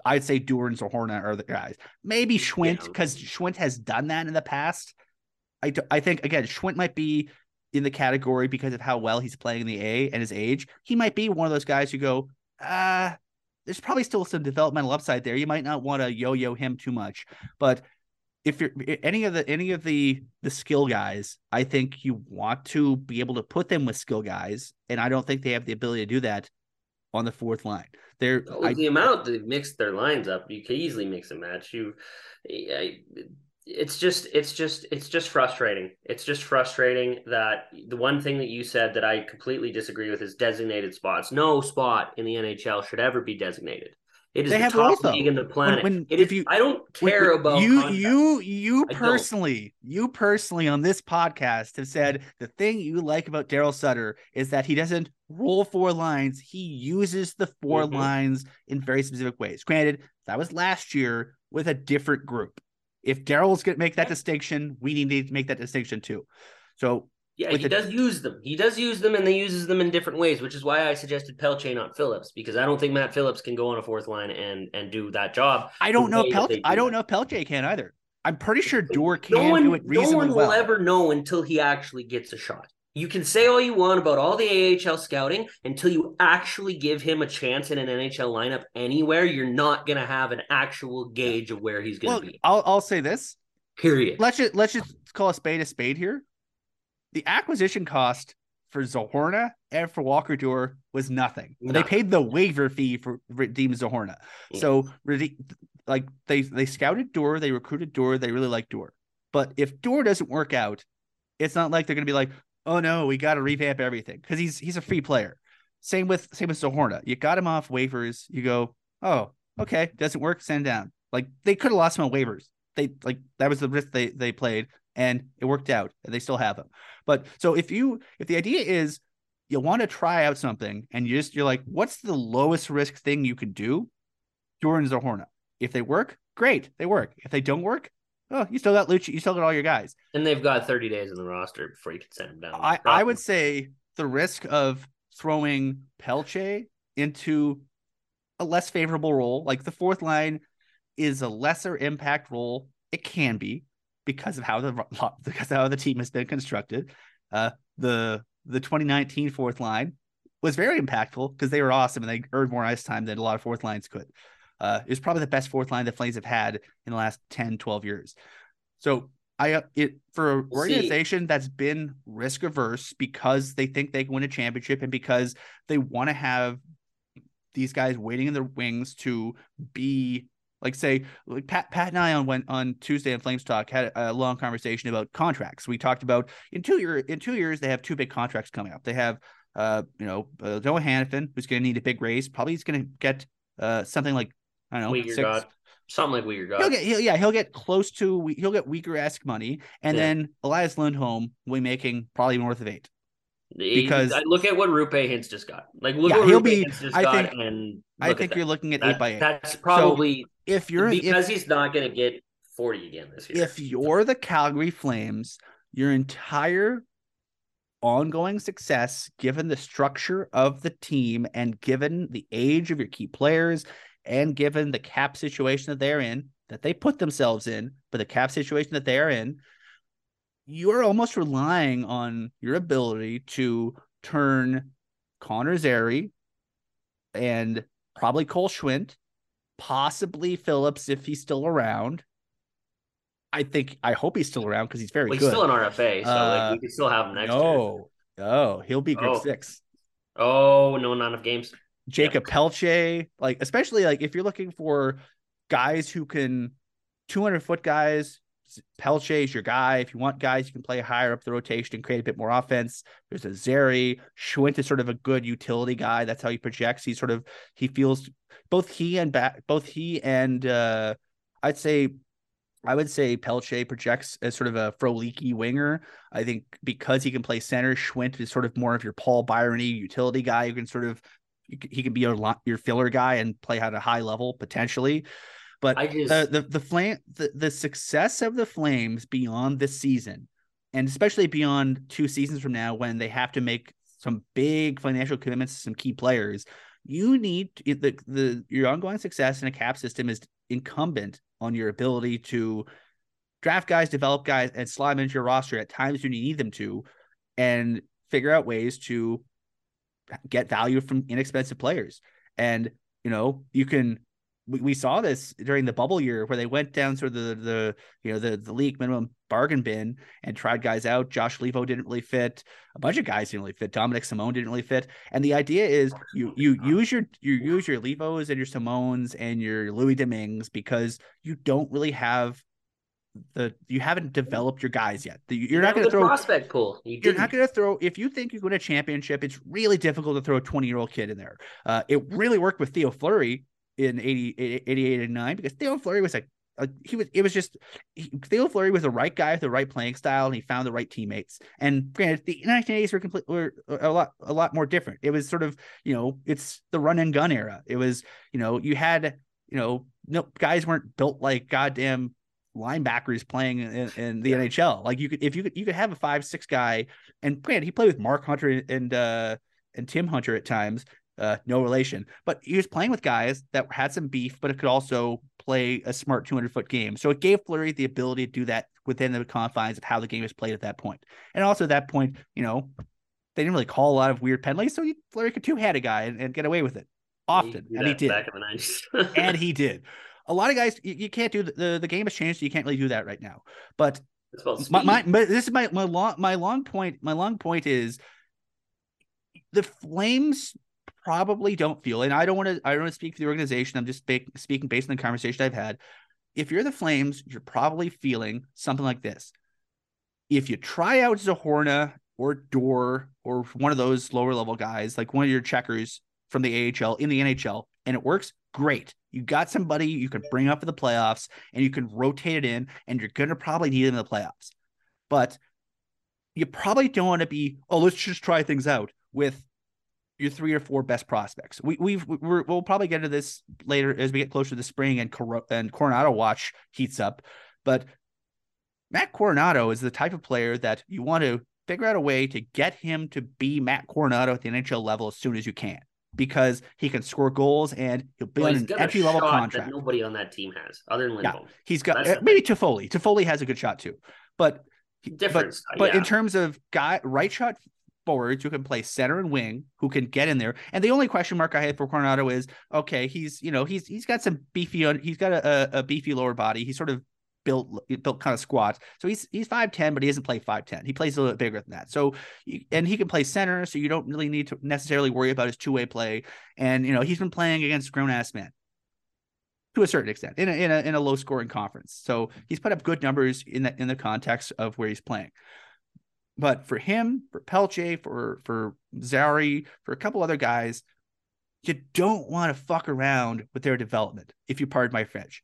I'd say Durans or Horna are the guys. Maybe Schwindt because yeah. Schwindt has done that in the past. I, I think again Schwindt might be in the category because of how well he's playing in the A and his age. He might be one of those guys who go, ah, there's probably still some developmental upside there. You might not want to yo-yo him too much, but if you're any of the any of the the skill guys, I think you want to be able to put them with skill guys, and I don't think they have the ability to do that on the fourth line. They're oh, I, the amount they've mixed their lines up. You can easily mix and match. You, I, it's just it's just it's just frustrating. It's just frustrating that the one thing that you said that I completely disagree with is designated spots. No spot in the NHL should ever be designated. It is they the top league in the planet. When, when is, you, I don't care when, about you, you, you personally, you personally on this podcast have said the thing you like about Daryl Sutter is that he doesn't roll four lines. He uses the 4 mm-hmm. lines in very specific ways. Granted, that was last year with a different group. If Daryl's going to make that distinction, we need to make that distinction too. So yeah, he the... does use them. He does use them, and they uses them in different ways, which is why I suggested Pelletier, not Phillips, because I don't think Matt Phillips can go on a fourth line and and do that job. I don't know Pel- do I don't know if Pelletier can either. I'm pretty sure Duehr can no one, do it reasonably well. No one will well. ever know until he actually gets a shot. You can say all you want about all the AHL scouting until you actually give him a chance in an NHL lineup anywhere. You're not going to have an actual gauge of where he's going to well, be. I'll I'll say this. Period. Let's just let's just call a spade a spade here. The acquisition cost for Zohorna and for Walker Duehr was nothing. They paid the waiver fee for Radim Zohorna. Yeah. Mm. So like they they scouted Duehr, they recruited Duehr, they really like Duehr. But if Duehr doesn't work out, it's not like they're going to be like, oh no, we got to revamp everything because he's he's a free player. Same with same with Zohorna. You got him off waivers. You go, oh, okay, doesn't work, send down. Like they could have lost him on waivers. They like that was the risk they they played, and it worked out. And they still have him. But so if you if the idea is you want to try out something and you just you're like, what's the lowest risk thing you could do? Jordan Zohorna. If they work, great, they work. If they don't work, oh, you still got Lucci, you still got all your guys. And they've got 30 days in the roster before you can send them down. I, I would say the risk of throwing Pelletier into a less favorable role, like the fourth line is a lesser impact role. It can be because of how the because of how the team has been constructed. Uh, the the 2019 fourth line was very impactful because they were awesome and they earned more ice time than a lot of fourth lines could. Uh, it was probably the best fourth line the Flames have had in the last 10, 12 years. So I uh, it for an organization that's been risk averse because they think they can win a championship and because they want to have these guys waiting in their wings to be like say like Pat Pat and I on went on Tuesday in Flames Talk had a long conversation about contracts. We talked about in two year in two years they have two big contracts coming up. They have uh you know uh, Noah Hanifin who's going to need a big raise. Probably he's going to get uh something like I don't know, six, something like Weegar got. He'll get, he'll, yeah, he'll get close to, he'll get Weegar esque money, and yeah. then Elias Lindholm will be making probably north of eight. Because- I look at what Roope Hintz just got. Like look Yeah, what he'll Roope be- Hintz just I got, think- and I think you're that. looking at That- eight by eight. That's probably If you're because if, he's not going to get forty again this year. if you're the Calgary Flames, your entire ongoing success, given the structure of the team and given the age of your key players and given the cap situation that they're in, that they put themselves in, but the cap situation that they are in, you're almost relying on your ability to turn Connor Zary and probably Cole Schwindt, possibly Phillips if he's still around. I think I hope he's still around because he's very well, he's good. still an RFA, so Uh, like we can still have him next year. no, no, he'll be group Oh. six. Oh no, not enough games. Jakob Pelletier, like especially like if you're looking for guys who can 200 foot guys, Pelletier is your guy. If you want guys you can play higher up the rotation and create a bit more offense, there's a Zary. Schwindt is sort of a good utility guy. That's how he projects. He sort of he feels both he and back both he and uh I'd say I would say Pelletier projects as sort of a Froleaky winger. I think because he can play center, Schwindt is sort of more of your Paul Byrony utility guy who can sort of he can be your your filler guy and play at a high level potentially. But just- the the the flame the, the success of the Flames beyond this season, and especially beyond two seasons from now when they have to make some big financial commitments to some key players, you need to, the the your ongoing success in a cap system is incumbent on your ability to draft guys, develop guys, and slide them into your roster at times when you need them to, and figure out ways to get value from inexpensive players. And you know, you can we, we saw this during the bubble year where they went down sort of the the you know the the league minimum bargain bin and tried guys out. Josh Leivo didn't really fit. A bunch of guys didn't really fit. Dominik Simon didn't really fit. And the idea is you you use your you use your Leivos and your Simones and your Louis Dominguez because you don't really have the you haven't developed your guys yet. The- You're not going to the throw prospect pool. You you're not going to throw if you think you win a championship. It's really difficult to throw a 20 year old kid in there. Uh, it really worked with Theo Fleury in 80, 88 and 9 because Theo Fleury was like a, he was it was just he, Theo Fleury was the right guy with the right playing style and he found the right teammates. And granted, the 1980s were complete were a lot a lot more different. It was sort of you know it's the run and gun era. It was you know you had you know no guys weren't built like goddamn linebackers playing in, in the NHL. Like you could if you could you could have a five six guy and granted he played with Mark Hunter and uh and Tim Hunter at times. Uh, no relation, but he was playing with guys that had some beef, but it could also play a smart 200 foot game. So it gave Fleury the ability to do that within the confines of how the game is played at that point. And also at that point, you know, they didn't really call a lot of weird penalties, so he, Fleury could two had a guy and, and get away with it often, You and he did back in the nineties. [laughs] and he did. A lot of guys, you, you can't do the, the the game has changed. So you can't really do that right now. But about my, my this is my my long my long point. My long point is the Flames probably don't feel, and I don't want to I don't want to speak for the organization. I'm just speak, speaking based on the conversation I've had. If you're the Flames, you're probably feeling something like this. If you try out Zohorna or Duehr or one of those lower level guys, like one of your checkers from the AHL in the NHL, and it works, great. You got somebody you can bring up for the playoffs and you can rotate it in, and you're going to probably need them in the playoffs. But you probably don't want to be, oh, let's just try things out with your three or four best prospects. We we've we're, we'll probably get to this later as we get closer to the spring and Cor- and Coronato watch heats up, but Matt Coronato is the type of player that you want to figure out a way to get him to be Matt Coronato at the NHL level as soon as you can because he can score goals and he'll be Well, on an entry level contract. that nobody on that team has, other than Yeah, he's got That's uh, maybe Toffoli. Toffoli has a good shot too, but Different But, style, but in terms of guy right shot forwards who can play center and wing, who can get in there, and the only question mark I had for Coronato is okay, he's you know he's he's got some beefy on he's got a, a, a beefy lower body. He's sort of built built kind of squat, so he's he's five ten, but he doesn't play five ten. He plays a little bit bigger than that. So and he can play center, so you don't really need to necessarily worry about his two way play. And you know he's been playing against grown ass men to a certain extent in a, in a in a low scoring conference. So he's put up good numbers in that in the context of where he's playing. But for him, for Pelletier, for for Zary, for a couple other guys, you don't want to fuck around with their development. If you pardon my French,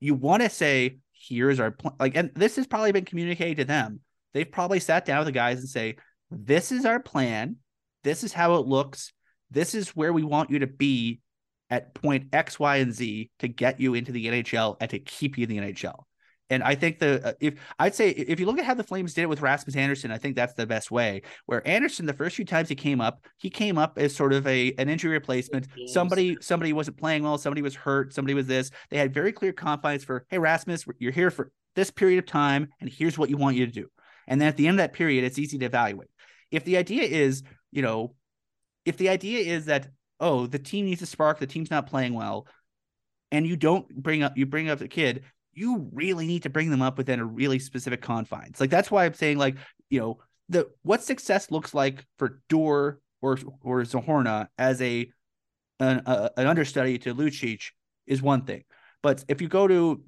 you want to say, "Here's our plan." Like, and this has probably been communicated to them. They've probably sat down with the guys and say, this is our plan. This is how it looks. This is where we want you to be at point X, Y, and Z to get you into the NHL and to keep you in the NHL. And I think the uh, if I'd say if you look at how the Flames did it with Rasmus Andersson, I think that's the best way. Where Andersson, the first few times he came up, he came up as sort of a an injury replacement. Somebody somebody wasn't playing well, somebody was hurt, somebody was this. They had very clear confines for, hey Rasmus, you're here for this period of time, and here's what you want you to do. And then at the end of that period, it's easy to evaluate. If the idea is, you know, if the idea is that oh the team needs a spark, the team's not playing well, and you don't bring up you bring up the kid you really need to bring them up within a really specific confines. Like that's why I'm saying like, you know, the what success looks like for Duehr or or Zohorna as a an, a, an understudy to Lucic is one thing. But if you go to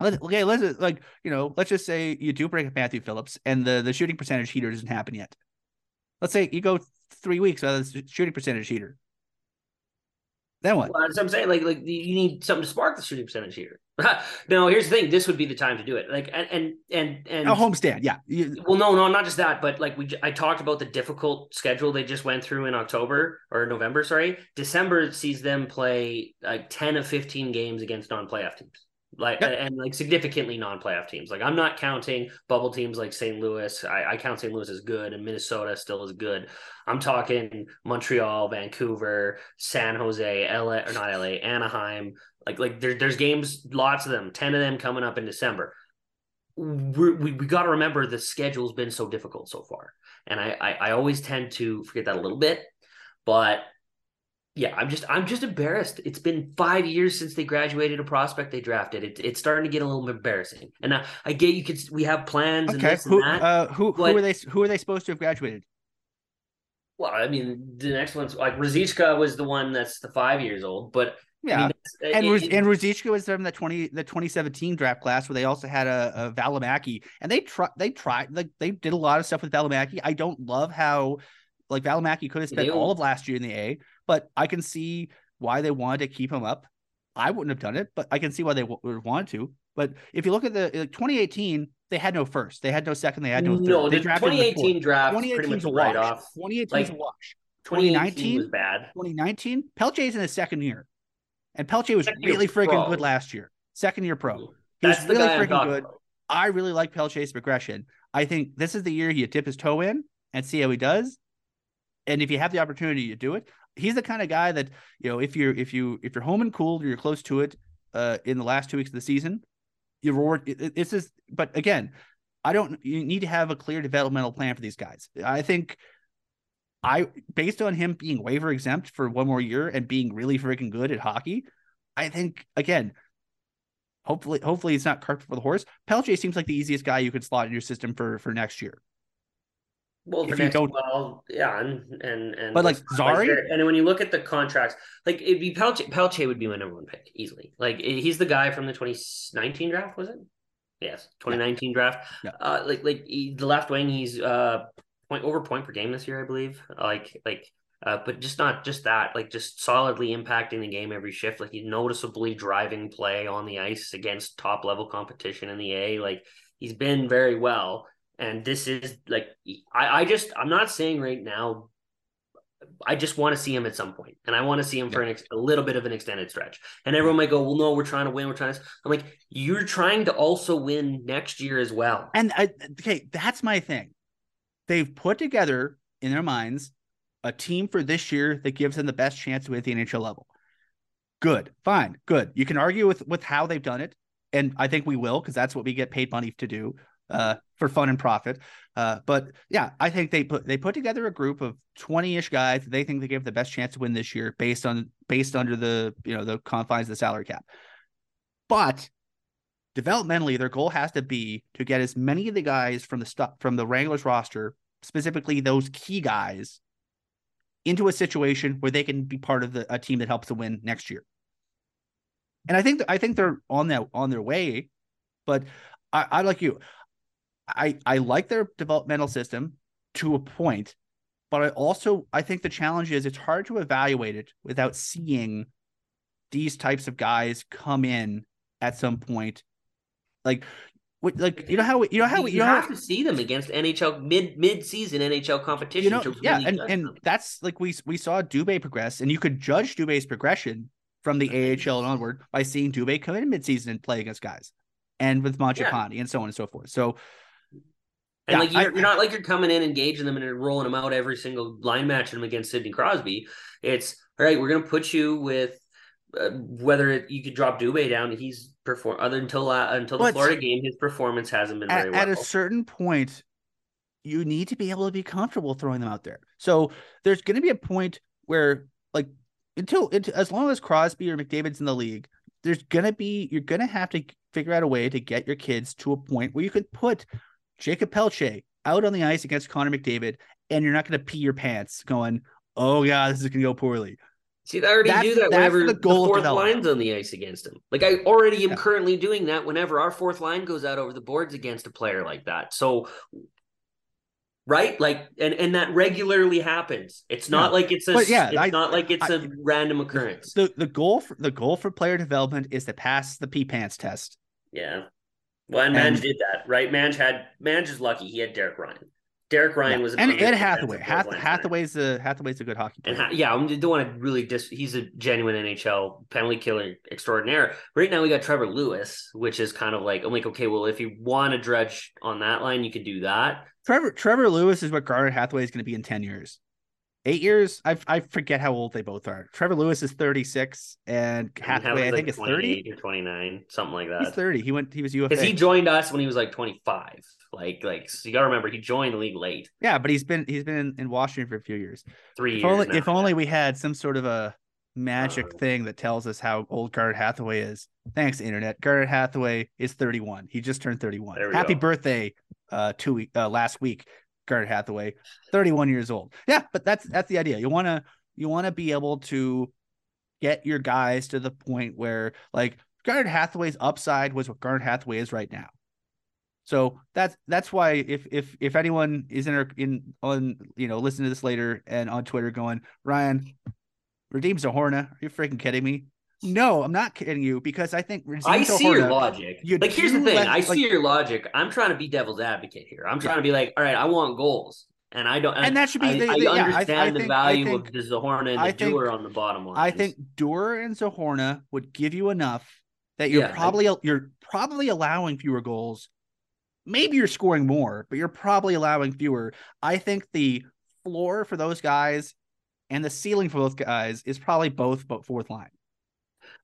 okay, let's like, you know, let's just say you do break up Matthew Phillips and the the shooting percentage heater doesn't happen yet. Let's say you go three weeks without the shooting percentage heater. Then what? Well, that's what I'm saying. Like, like you need something to spark the shooting percentage here. [laughs] no, here's the thing. This would be the time to do it. Like, and and and, and a homestand, yeah. Well, no, no, not just that, but like we, I talked about the difficult schedule they just went through in October or November. Sorry, December sees them play like ten of fifteen games against non-playoff teams like yep. and like significantly non-playoff teams. Like I'm not counting bubble teams like St. Louis. I, I, count St. Louis as good, and Minnesota still is good. I'm talking Montreal, Vancouver, San Jose, LA or not LA, Anaheim. Like like there, there's games, lots of them, ten of them coming up in December. We're, we we got to remember the schedule's been so difficult so far, and I, I I always tend to forget that a little bit, but yeah, I'm just I'm just embarrassed. It's been five years since they graduated a prospect they drafted. It, it's starting to get a little embarrassing. And I, I get you could we have plans okay. and this who, and that. Uh, who who are they who are they supposed to have graduated? Well, I mean, the next one's like Ruzicka was the one that's the five years old, but yeah, I mean, and it, and Ruzicka was from the twenty the twenty seventeen draft class where they also had a, a Valimaki, and they tried they tried like they did a lot of stuff with Valimaki. I don't love how like Valimaki could have spent all of last year in the A, but I can see why they wanted to keep him up. I wouldn't have done it, but I can see why they w- would want to. But if you look at the like 2018, they had no first, they had no second, they had no third. No, the 2018 the draft 2018 pretty much a write off. 2018 like, a wash. 2019 was bad. 2019, Pelletier's in his second year, and Pelletier was second really freaking good last year. Second year pro, he That's was really freaking good. About. I really like Pelletier's progression. I think this is the year he dip his toe in and see how he does. And if you have the opportunity to do it, he's the kind of guy that you know if you're if you if you're home and cool or you're close to it uh in the last two weeks of the season you reward it, it's but again i don't you need to have a clear developmental plan for these guys. I think i based on him being waiver exempt for one more year and being really freaking good at hockey i think again hopefully hopefully it's not cart for the horse. Pelletier seems like the easiest guy you could slot in your system for for next year well, if you don't, well, yeah, and and and but like Zary, and when you look at the contracts, like it'd be Pelletier. Pelletier would be my number one pick easily. Like he's the guy from the 2019 draft, was it? Yes, 2019 yeah. draft. Yeah. Uh, like like he, the left wing, he's uh point over point per game this year, I believe. Like like. Uh, but just not just that, like just solidly impacting the game every shift. Like he's noticeably driving play on the ice against top level competition in the A. Like he's been very well. And this is like I, I just I'm not saying right now. I just want to see him at some point, and I want to see him for an ex- a little bit of an extended stretch. And everyone might go, "Well, no, we're trying to win. We're trying to." I'm like, "You're trying to also win next year as well." And I, okay, that's my thing. They've put together in their minds a team for this year that gives them the best chance to win at the NHL level. Good, fine, good. You can argue with with how they've done it, and I think we will because that's what we get paid money to do uh, for fun and profit. Uh, but yeah, I think they put they put together a group of twenty ish guys they think they give the best chance to win this year based on based under the you know the confines of the salary cap. But developmentally, their goal has to be to get as many of the guys from the stuff from the Wranglers roster, specifically those key guys, into a situation where they can be part of the, a team that helps to win next year. And I think I think they're on that on their way, but I, I like you. I I like their developmental system to a point, but I also I think the challenge is it's hard to evaluate it without seeing these types of guys come in at some point. Like like you know how we, you know how we, you, you know how, have to see them against NHL mid mid season NHL competition. you know to yeah and and them. that's like we we saw Dubé progress and you could judge Dubé's progression from the AHL and onward by seeing Dubé come in mid season and play against guys and with Mangiapane and so on and so forth. So And Yeah, like you're, I- you're not like you're coming in, engaging them, and rolling them out every single line match them against Sidney Crosby. It's all right. We're gonna put you with uh, whether it, you could drop Dubé down. He's perform other until uh, until the Florida game. His performance hasn't been at, very well. at a certain point, you need to be able to be comfortable throwing them out there. So there's going to be a point where, like, until, until as long as Crosby or McDavid's in the league, there's going to be you're going to have to figure out a way to get your kids to a point where you could put Jakob Pelletier out on the ice against Connor McDavid, and you're not going to pee your pants, going, "Oh God, this is going to go poorly." See, I already That's- do that whenever the the, fourth line's on the ice against him. Like I already am Yeah. currently doing that whenever our fourth line goes out over the boards against a player like that. So right? Like and and that regularly happens. It's not Yeah. like it's a But yeah, it's I- not like it's I- a random occurrence. The the goal for the goal for player development is to pass the pee pants test. Yeah. Well, and, And- Mange did that, right? Mange had Mange is lucky. He had Derek Ryan. Derek Ryan Yeah. was an and Ed Hathaway. Hath- Hathaway's a Hathaway's a good hockey player. And ha- yeah, I don't want to really dis. He's a genuine NHL penalty killer extraordinaire. Right now, we got Trevor Lewis, which is kind of like I'm like, okay, well, if you want to dredge on that line, you can do that. Trevor Trevor Lewis is what Garnet Hathaway is going to be in ten years, eight years. I I forget how old they both are. Trevor Lewis is thirty six, and Hathaway I like think is thirty. or 29, something like that. He's thirty. He went. He was UFA. Because he joined us when he was like 25. Like, like so you got to remember, he joined the league late, yeah, but he's been he's been in, in Washington for a few years. three If years. only now. if only we had some sort of a magic Uh. thing that tells us how old Garnet Hathaway is. Thanks, internet. Garnet Hathaway is thirty one. He just turned thirty one. Happy go. birthday, uh, two week uh, last week, Garnet Hathaway, thirty one years old. Yeah, but that's that's the idea. You want to you want to be able to get your guys to the point where like Garnet Hathaway's upside was what Garnet Hathaway is right now. So that's that's why if if if anyone is in in on you know listen to this later and on Twitter going Ryan Radim Zohorna, are you freaking kidding me? No, I'm not kidding you because I think I see your logic. Like, here's the thing. I like- see your logic. I'm trying to be devil's advocate here. I'm trying to be like, all right, I want goals, and I don't. And that should be I, the- I the- yeah, I- understand I the think- value think- of the Zohorna and I the think- on the bottom line. I think Duehr and Zohorna would give you enough that you're Yeah, I- probably you're probably allowing fewer goals. Maybe you're scoring more, but you're probably allowing fewer. I think the floor for those guys and the ceiling for those guys is probably both but fourth line.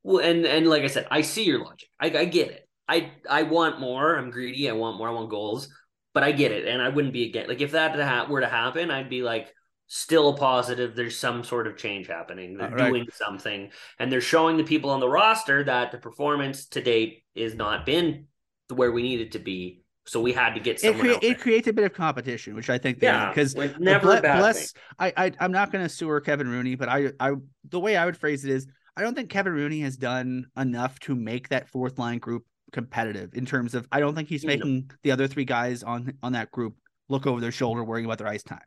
Well, and and like I said, I see your logic. I, I get it. I I want more. I'm greedy. I want more. I want goals. But I get it, and I wouldn't be against. Like if that were to happen, I'd be like still a positive. There's some sort of change happening. They're right. doing something, and they're showing the people on the roster that the performance to date is not been where we need it to be. So we had to get It, someone crea- there. it creates a bit of competition, which I think they Yeah, because like, never bless I, I I'm not going to sewer Kevin Rooney, but I I the way I would phrase it is I don't think Kevin Rooney has done enough to make that fourth line group competitive in terms of I don't think he's making the other three guys on on that group look over their shoulder worrying about their ice time.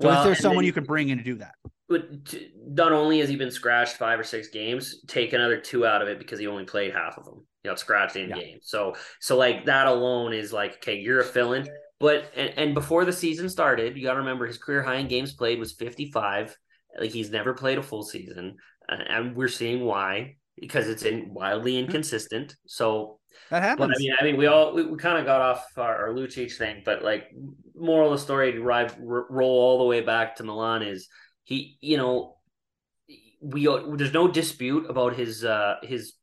So Well, is there someone then- you could bring in to do that? But t- not only has he been scratched five or six games, take another two out of it because he only played half of them. You know, scratched in Yeah. game. So so like that alone is like, okay, you're a fill-in. But and, and before the season started, you got to remember his career high in games played was 55. Like he's never played a full season, and we're seeing why because it's in wildly inconsistent. So That happens. but I mean, I mean, we all we, we kind of got off our, our Lucic thing, but like, moral of the story to ride, r- roll all the way back to Milan is he, you know, we there's no dispute about his uh his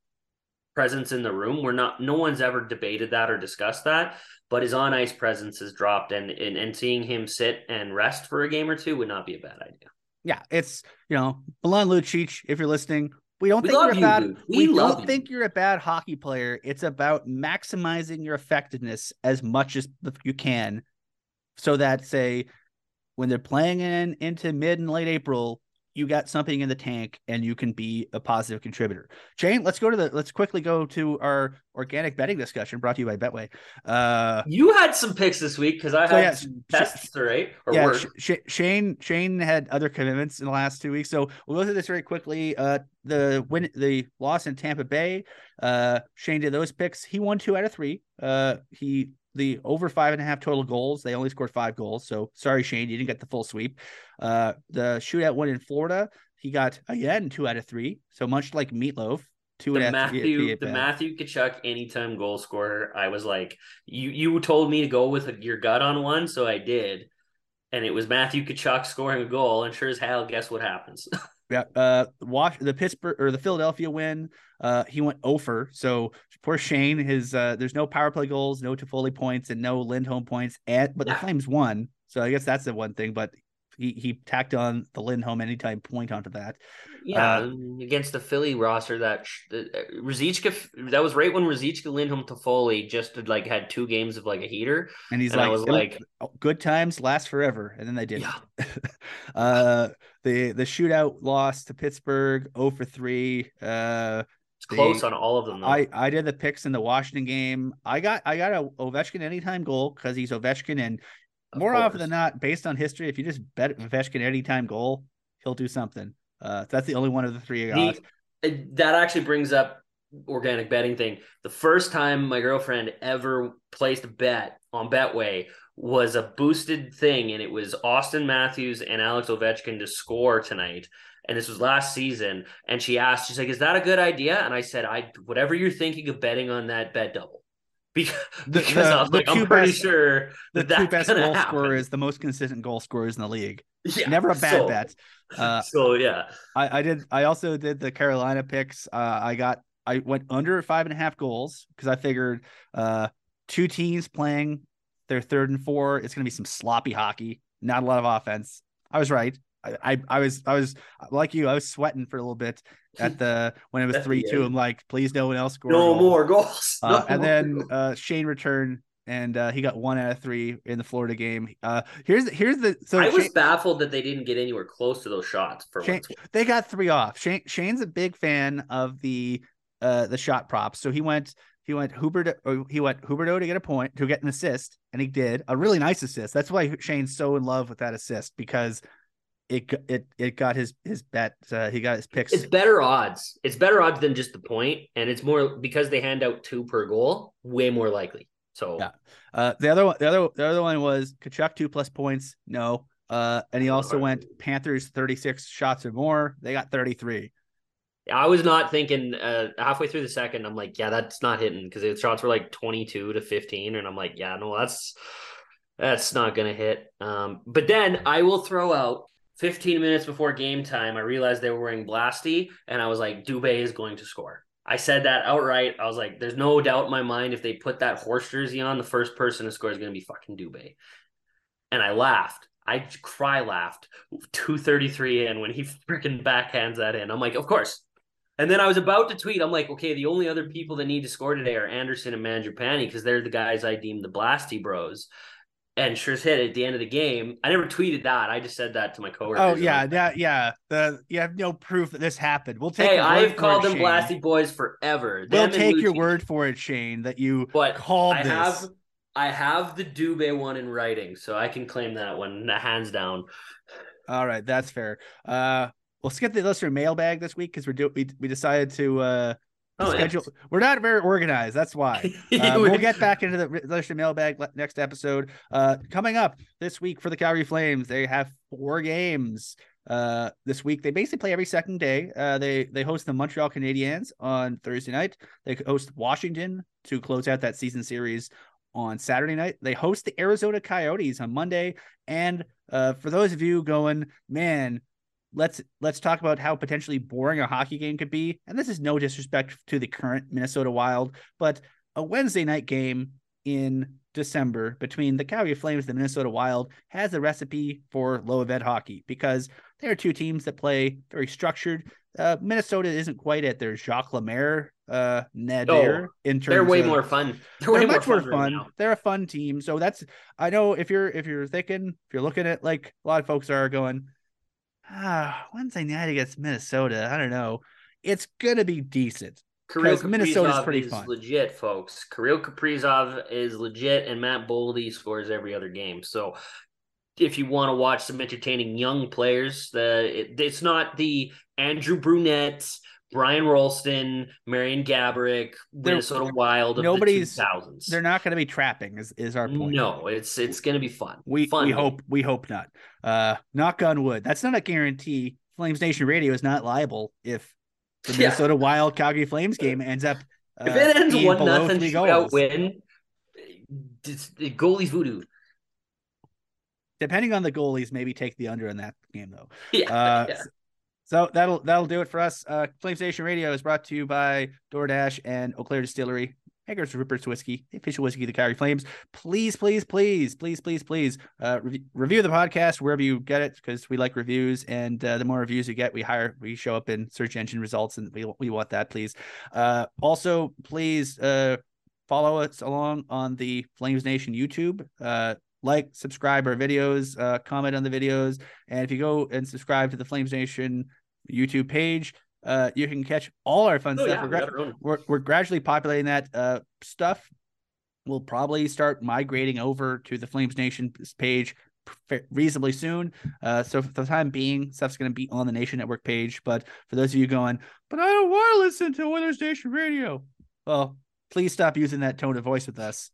presence in the room. We're not, no one's ever debated that or discussed that, but his on ice presence has dropped, and and and seeing him sit and rest for a game or two would not be a bad idea. Yeah, it's you know, Milan Lucic, if you're listening, we don't We think you're a bad dude. we, We don't you. think you're a bad hockey player. It's about maximizing your effectiveness as much as you can so that say when they're playing in into mid and late April, you got something in the tank and you can be a positive contributor. Shane, let's go to the let's quickly go to our organic betting discussion brought to you by Betway. Uh You had some picks this week because I So, had yeah, some tests, right? Or yeah. Sh- Shane Shane had other commitments in the last two weeks, so we'll go through this very quickly. Uh, the win, the loss in Tampa Bay. Uh, Shane did those picks. He won two out of three. Uh, he the over five and a half total goals. They only scored five goals. So sorry, Shane, you didn't get the full sweep. Uh, the shootout win in Florida. He got again two out of three. So much like Meatloaf, two the and a half. Matthew, the Matthew Tkachuk anytime goal scorer. I was like, you you told me to go with your gut on one, so I did, and it was Matthew Tkachuk scoring a goal, and sure as hell, guess what happens? [laughs] Yeah. Uh, watch the Pittsburgh or the Philadelphia win. Uh, he went over. So poor Shane. His uh, there's no power play goals, no Toffoli points, and no Lindholm points. And but the. Flames won. So I guess that's the one thing. But he he tacked on the Lindholm anytime point onto that. yeah, Uh, against the Philly roster, that sh- uh, Ruzicka, that was right when Ruzicka, Lindholm, Toffoli just had, like had two games of like a heater, And he's and I like, was like, oh, good times last forever, and then they didn't. Yeah. [laughs] uh, the the shootout loss to Pittsburgh, 0 for three. Uh, it's close the- on all of them. Though. I I did the picks in the Washington game. I got I got a Ovechkin anytime goal because he's Ovechkin, and Of more often than not, based on history, if you just bet Ovechkin anytime goal, he'll do something. Uh, that's the only one of the three. The, uh, that actually brings up organic betting thing. The first time my girlfriend ever placed a bet on Betway was a boosted thing, and it was Auston Matthews and Alex Ovechkin to score tonight. And this was last season. And she asked, she's like, "Is that a good idea?" And I said, "I whatever you're thinking of betting on that, bet double." Because, The- because the- I was the like, I'm pretty best- sure the two that's best goal happen. scorers, the most consistent goal scorers in the league. Yeah, Never a bad so- bet. Uh, [laughs] so yeah, I, I did. I also did the Carolina picks. Uh, I got. I went under five and a half goals because I figured uh, two teams playing their third and four. It's going to be some sloppy hockey, not a lot of offense. I was right. I, I, was I was like you. I was sweating for a little bit at the when it was [laughs] three two. I'm like, please no one else score. no more goals. Uh, No and more then goals. uh, Shane returned and uh, he got one out of three in the Florida game. Uh, here's the, here's the so I was baffled that they didn't get anywhere close to those shots for Shane, they got three off. Shane, Shane's a big fan of the uh the shot props, so he went he went Hubert or he went Huberdeau to get a point to get an assist, and he did a really nice assist. That's why Shane's so in love with that assist because it it it got his his bet. Uh, he got his picks. It's better odds. It's better odds than just the point, and it's more because they hand out two per goal, way more likely. So Yeah. Uh, the other one, the other, the other one was Tkachuk two plus points. No. Uh, and he also went Panthers thirty six shots or more. They got thirty three. I was not thinking uh, halfway through the second. I'm like, yeah, that's not hitting because the shots were like 22 to 15, and I'm like, yeah, no, that's that's not gonna hit. Um, but then I will throw out 15 minutes before game time. I realized they were wearing Blasty, and I was like, Dubé is going to score. I said that outright. I was like, there's no doubt in my mind if they put that horse jersey on, the first person to score is going to be fucking Dubé. And I laughed. I cry laughed 233 in when he [laughs] freaking backhands that in. I'm like, of course. And then I was about to tweet. I'm like, okay, the only other people that need to score today are Andersson and Mangiapane because they're the guys I deem the Blasty bros. And sure as hit at the end of the game. I never tweeted that. I just said that to my coworkers. Oh yeah, like, yeah, yeah. The you have no proof that this happened. We'll take. Hey, I've called it, them Shane. Blasty boys forever. We'll Them take your word for it, Shane, that you But called I this. have I have the Dubé one in writing, so I can claim that one hands down. All right, that's fair. Uh, we'll skip the listener mailbag this week because we're do we we decided to uh Oh, yeah. We're not very organized. That's why. [laughs] Uh, we'll get back into the listener mailbag next episode. Uh, coming up this week for the Calgary Flames, they have four games. Uh, this week they basically play every second day. Uh, they they host the Montreal Canadiens on Thursday night. They host Washington to close out that season series on Saturday night. They host the Arizona Coyotes on Monday. And uh, for those of you going, man, let's let's talk about how potentially boring a hockey game could be. And this is no disrespect to the current Minnesota Wild, but a Wednesday night game in December between the Calgary Flames and the Minnesota Wild has a recipe for low event hockey because there are two teams that play very structured. Uh, Minnesota isn't quite at their Jacques Lemaire uh nadir in terms They're way of- more fun. They're, they're way much more right fun. They're a fun team. So that's I know if you're if you're thinking if you're looking at like a lot of folks are going, ah, Wednesday night against Minnesota. I don't know. It's gonna be decent. Kirill Minnesota's Kaprizov pretty is fun. legit, folks. Kirill Kaprizov is legit, and Matt Boldy scores every other game. So, if you want to watch some entertaining young players, the it, it's not the Andrew Brunette, Brian Rolston, Marian They're- Minnesota Wild of nobody's- the 2000s. They're not gonna be trapping. Is is our point? No, it's it's going to be fun. We fun we hope we hope not. Uh, knock on wood. That's not a guarantee. Flames Nation Radio is not liable if the Yeah. Minnesota Wild Calgary Flames game ends up. Uh, If it ends being one nothing three shootout win, it's, the goalie's voodoo. depending on the goalies, maybe take the under in that game though. [laughs] Yeah, Uh, yeah. So that'll that'll do it for us. Uh, Flames Nation Radio is brought to you by DoorDash and Eau Claire Distillery. Hager's Rupert's Whiskey, the official whiskey of the Calgary Flames. Please, please, please, please, please, please uh, rev- review the podcast wherever you get it because we like reviews, and uh, the more reviews you get, we hire, we show up in search engine results, and we we want that, please. Uh, also, please uh, follow us along on the Flames Nation YouTube. Uh, like, subscribe our videos, uh, comment on the videos, and if you go and subscribe to the Flames Nation YouTube page, uh, you can catch all our fun Oh, stuff. yeah, we're, we gra- got our own. we're, we're gradually populating that uh, stuff. We'll probably start migrating over to the Flames Nation page reasonably soon. Uh, so for the time being, stuff's going to be on the Nation Network page. But for those of you going, but I don't want to listen to Oilers Nation Radio, well, please stop using that tone of voice with us.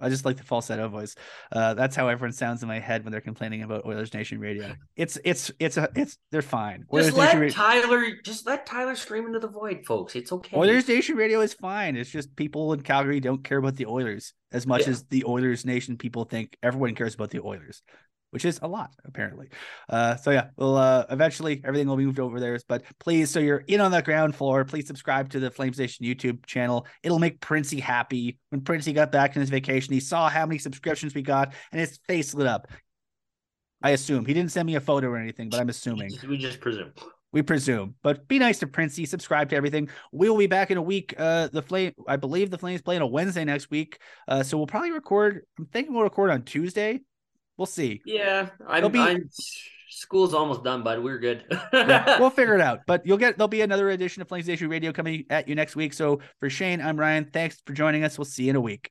I just like the falsetto voice. Uh, that's how everyone sounds in my head when they're complaining about Oilers Nation Radio. It's it's it's a it's they're fine. Oilers Just let Tyler, just let Tyler scream into the void, folks. It's okay. Oilers Nation Radio is fine. It's just people in Calgary don't care about the Oilers as much Yeah. as the Oilers Nation people think everyone cares about the Oilers, which is a lot apparently. Uh, so yeah, well, uh, eventually everything will be moved over there. But please, so you're in on the ground floor. Please subscribe to the Flames Nation YouTube channel. It'll make Princey happy. When Princey got back from his vacation, he saw how many subscriptions we got, and his face lit up. I assume he didn't send me a photo or anything, but I'm assuming. We just presume. We presume, but be nice to Princey. Subscribe to everything. We will be back in a week. Uh, the flame, I believe the Flames play on a Wednesday next week. Uh, so we'll probably record. I'm thinking we'll record on Tuesday. We'll see. Yeah, I'm, be- I'm. School's almost done, bud. We're good. [laughs] Yeah, [laughs] we'll figure it out. But you'll get there'll be another edition of Flames Nation Radio coming at you next week. So for Shane, I'm Ryan. Thanks for joining us. We'll see you in a week.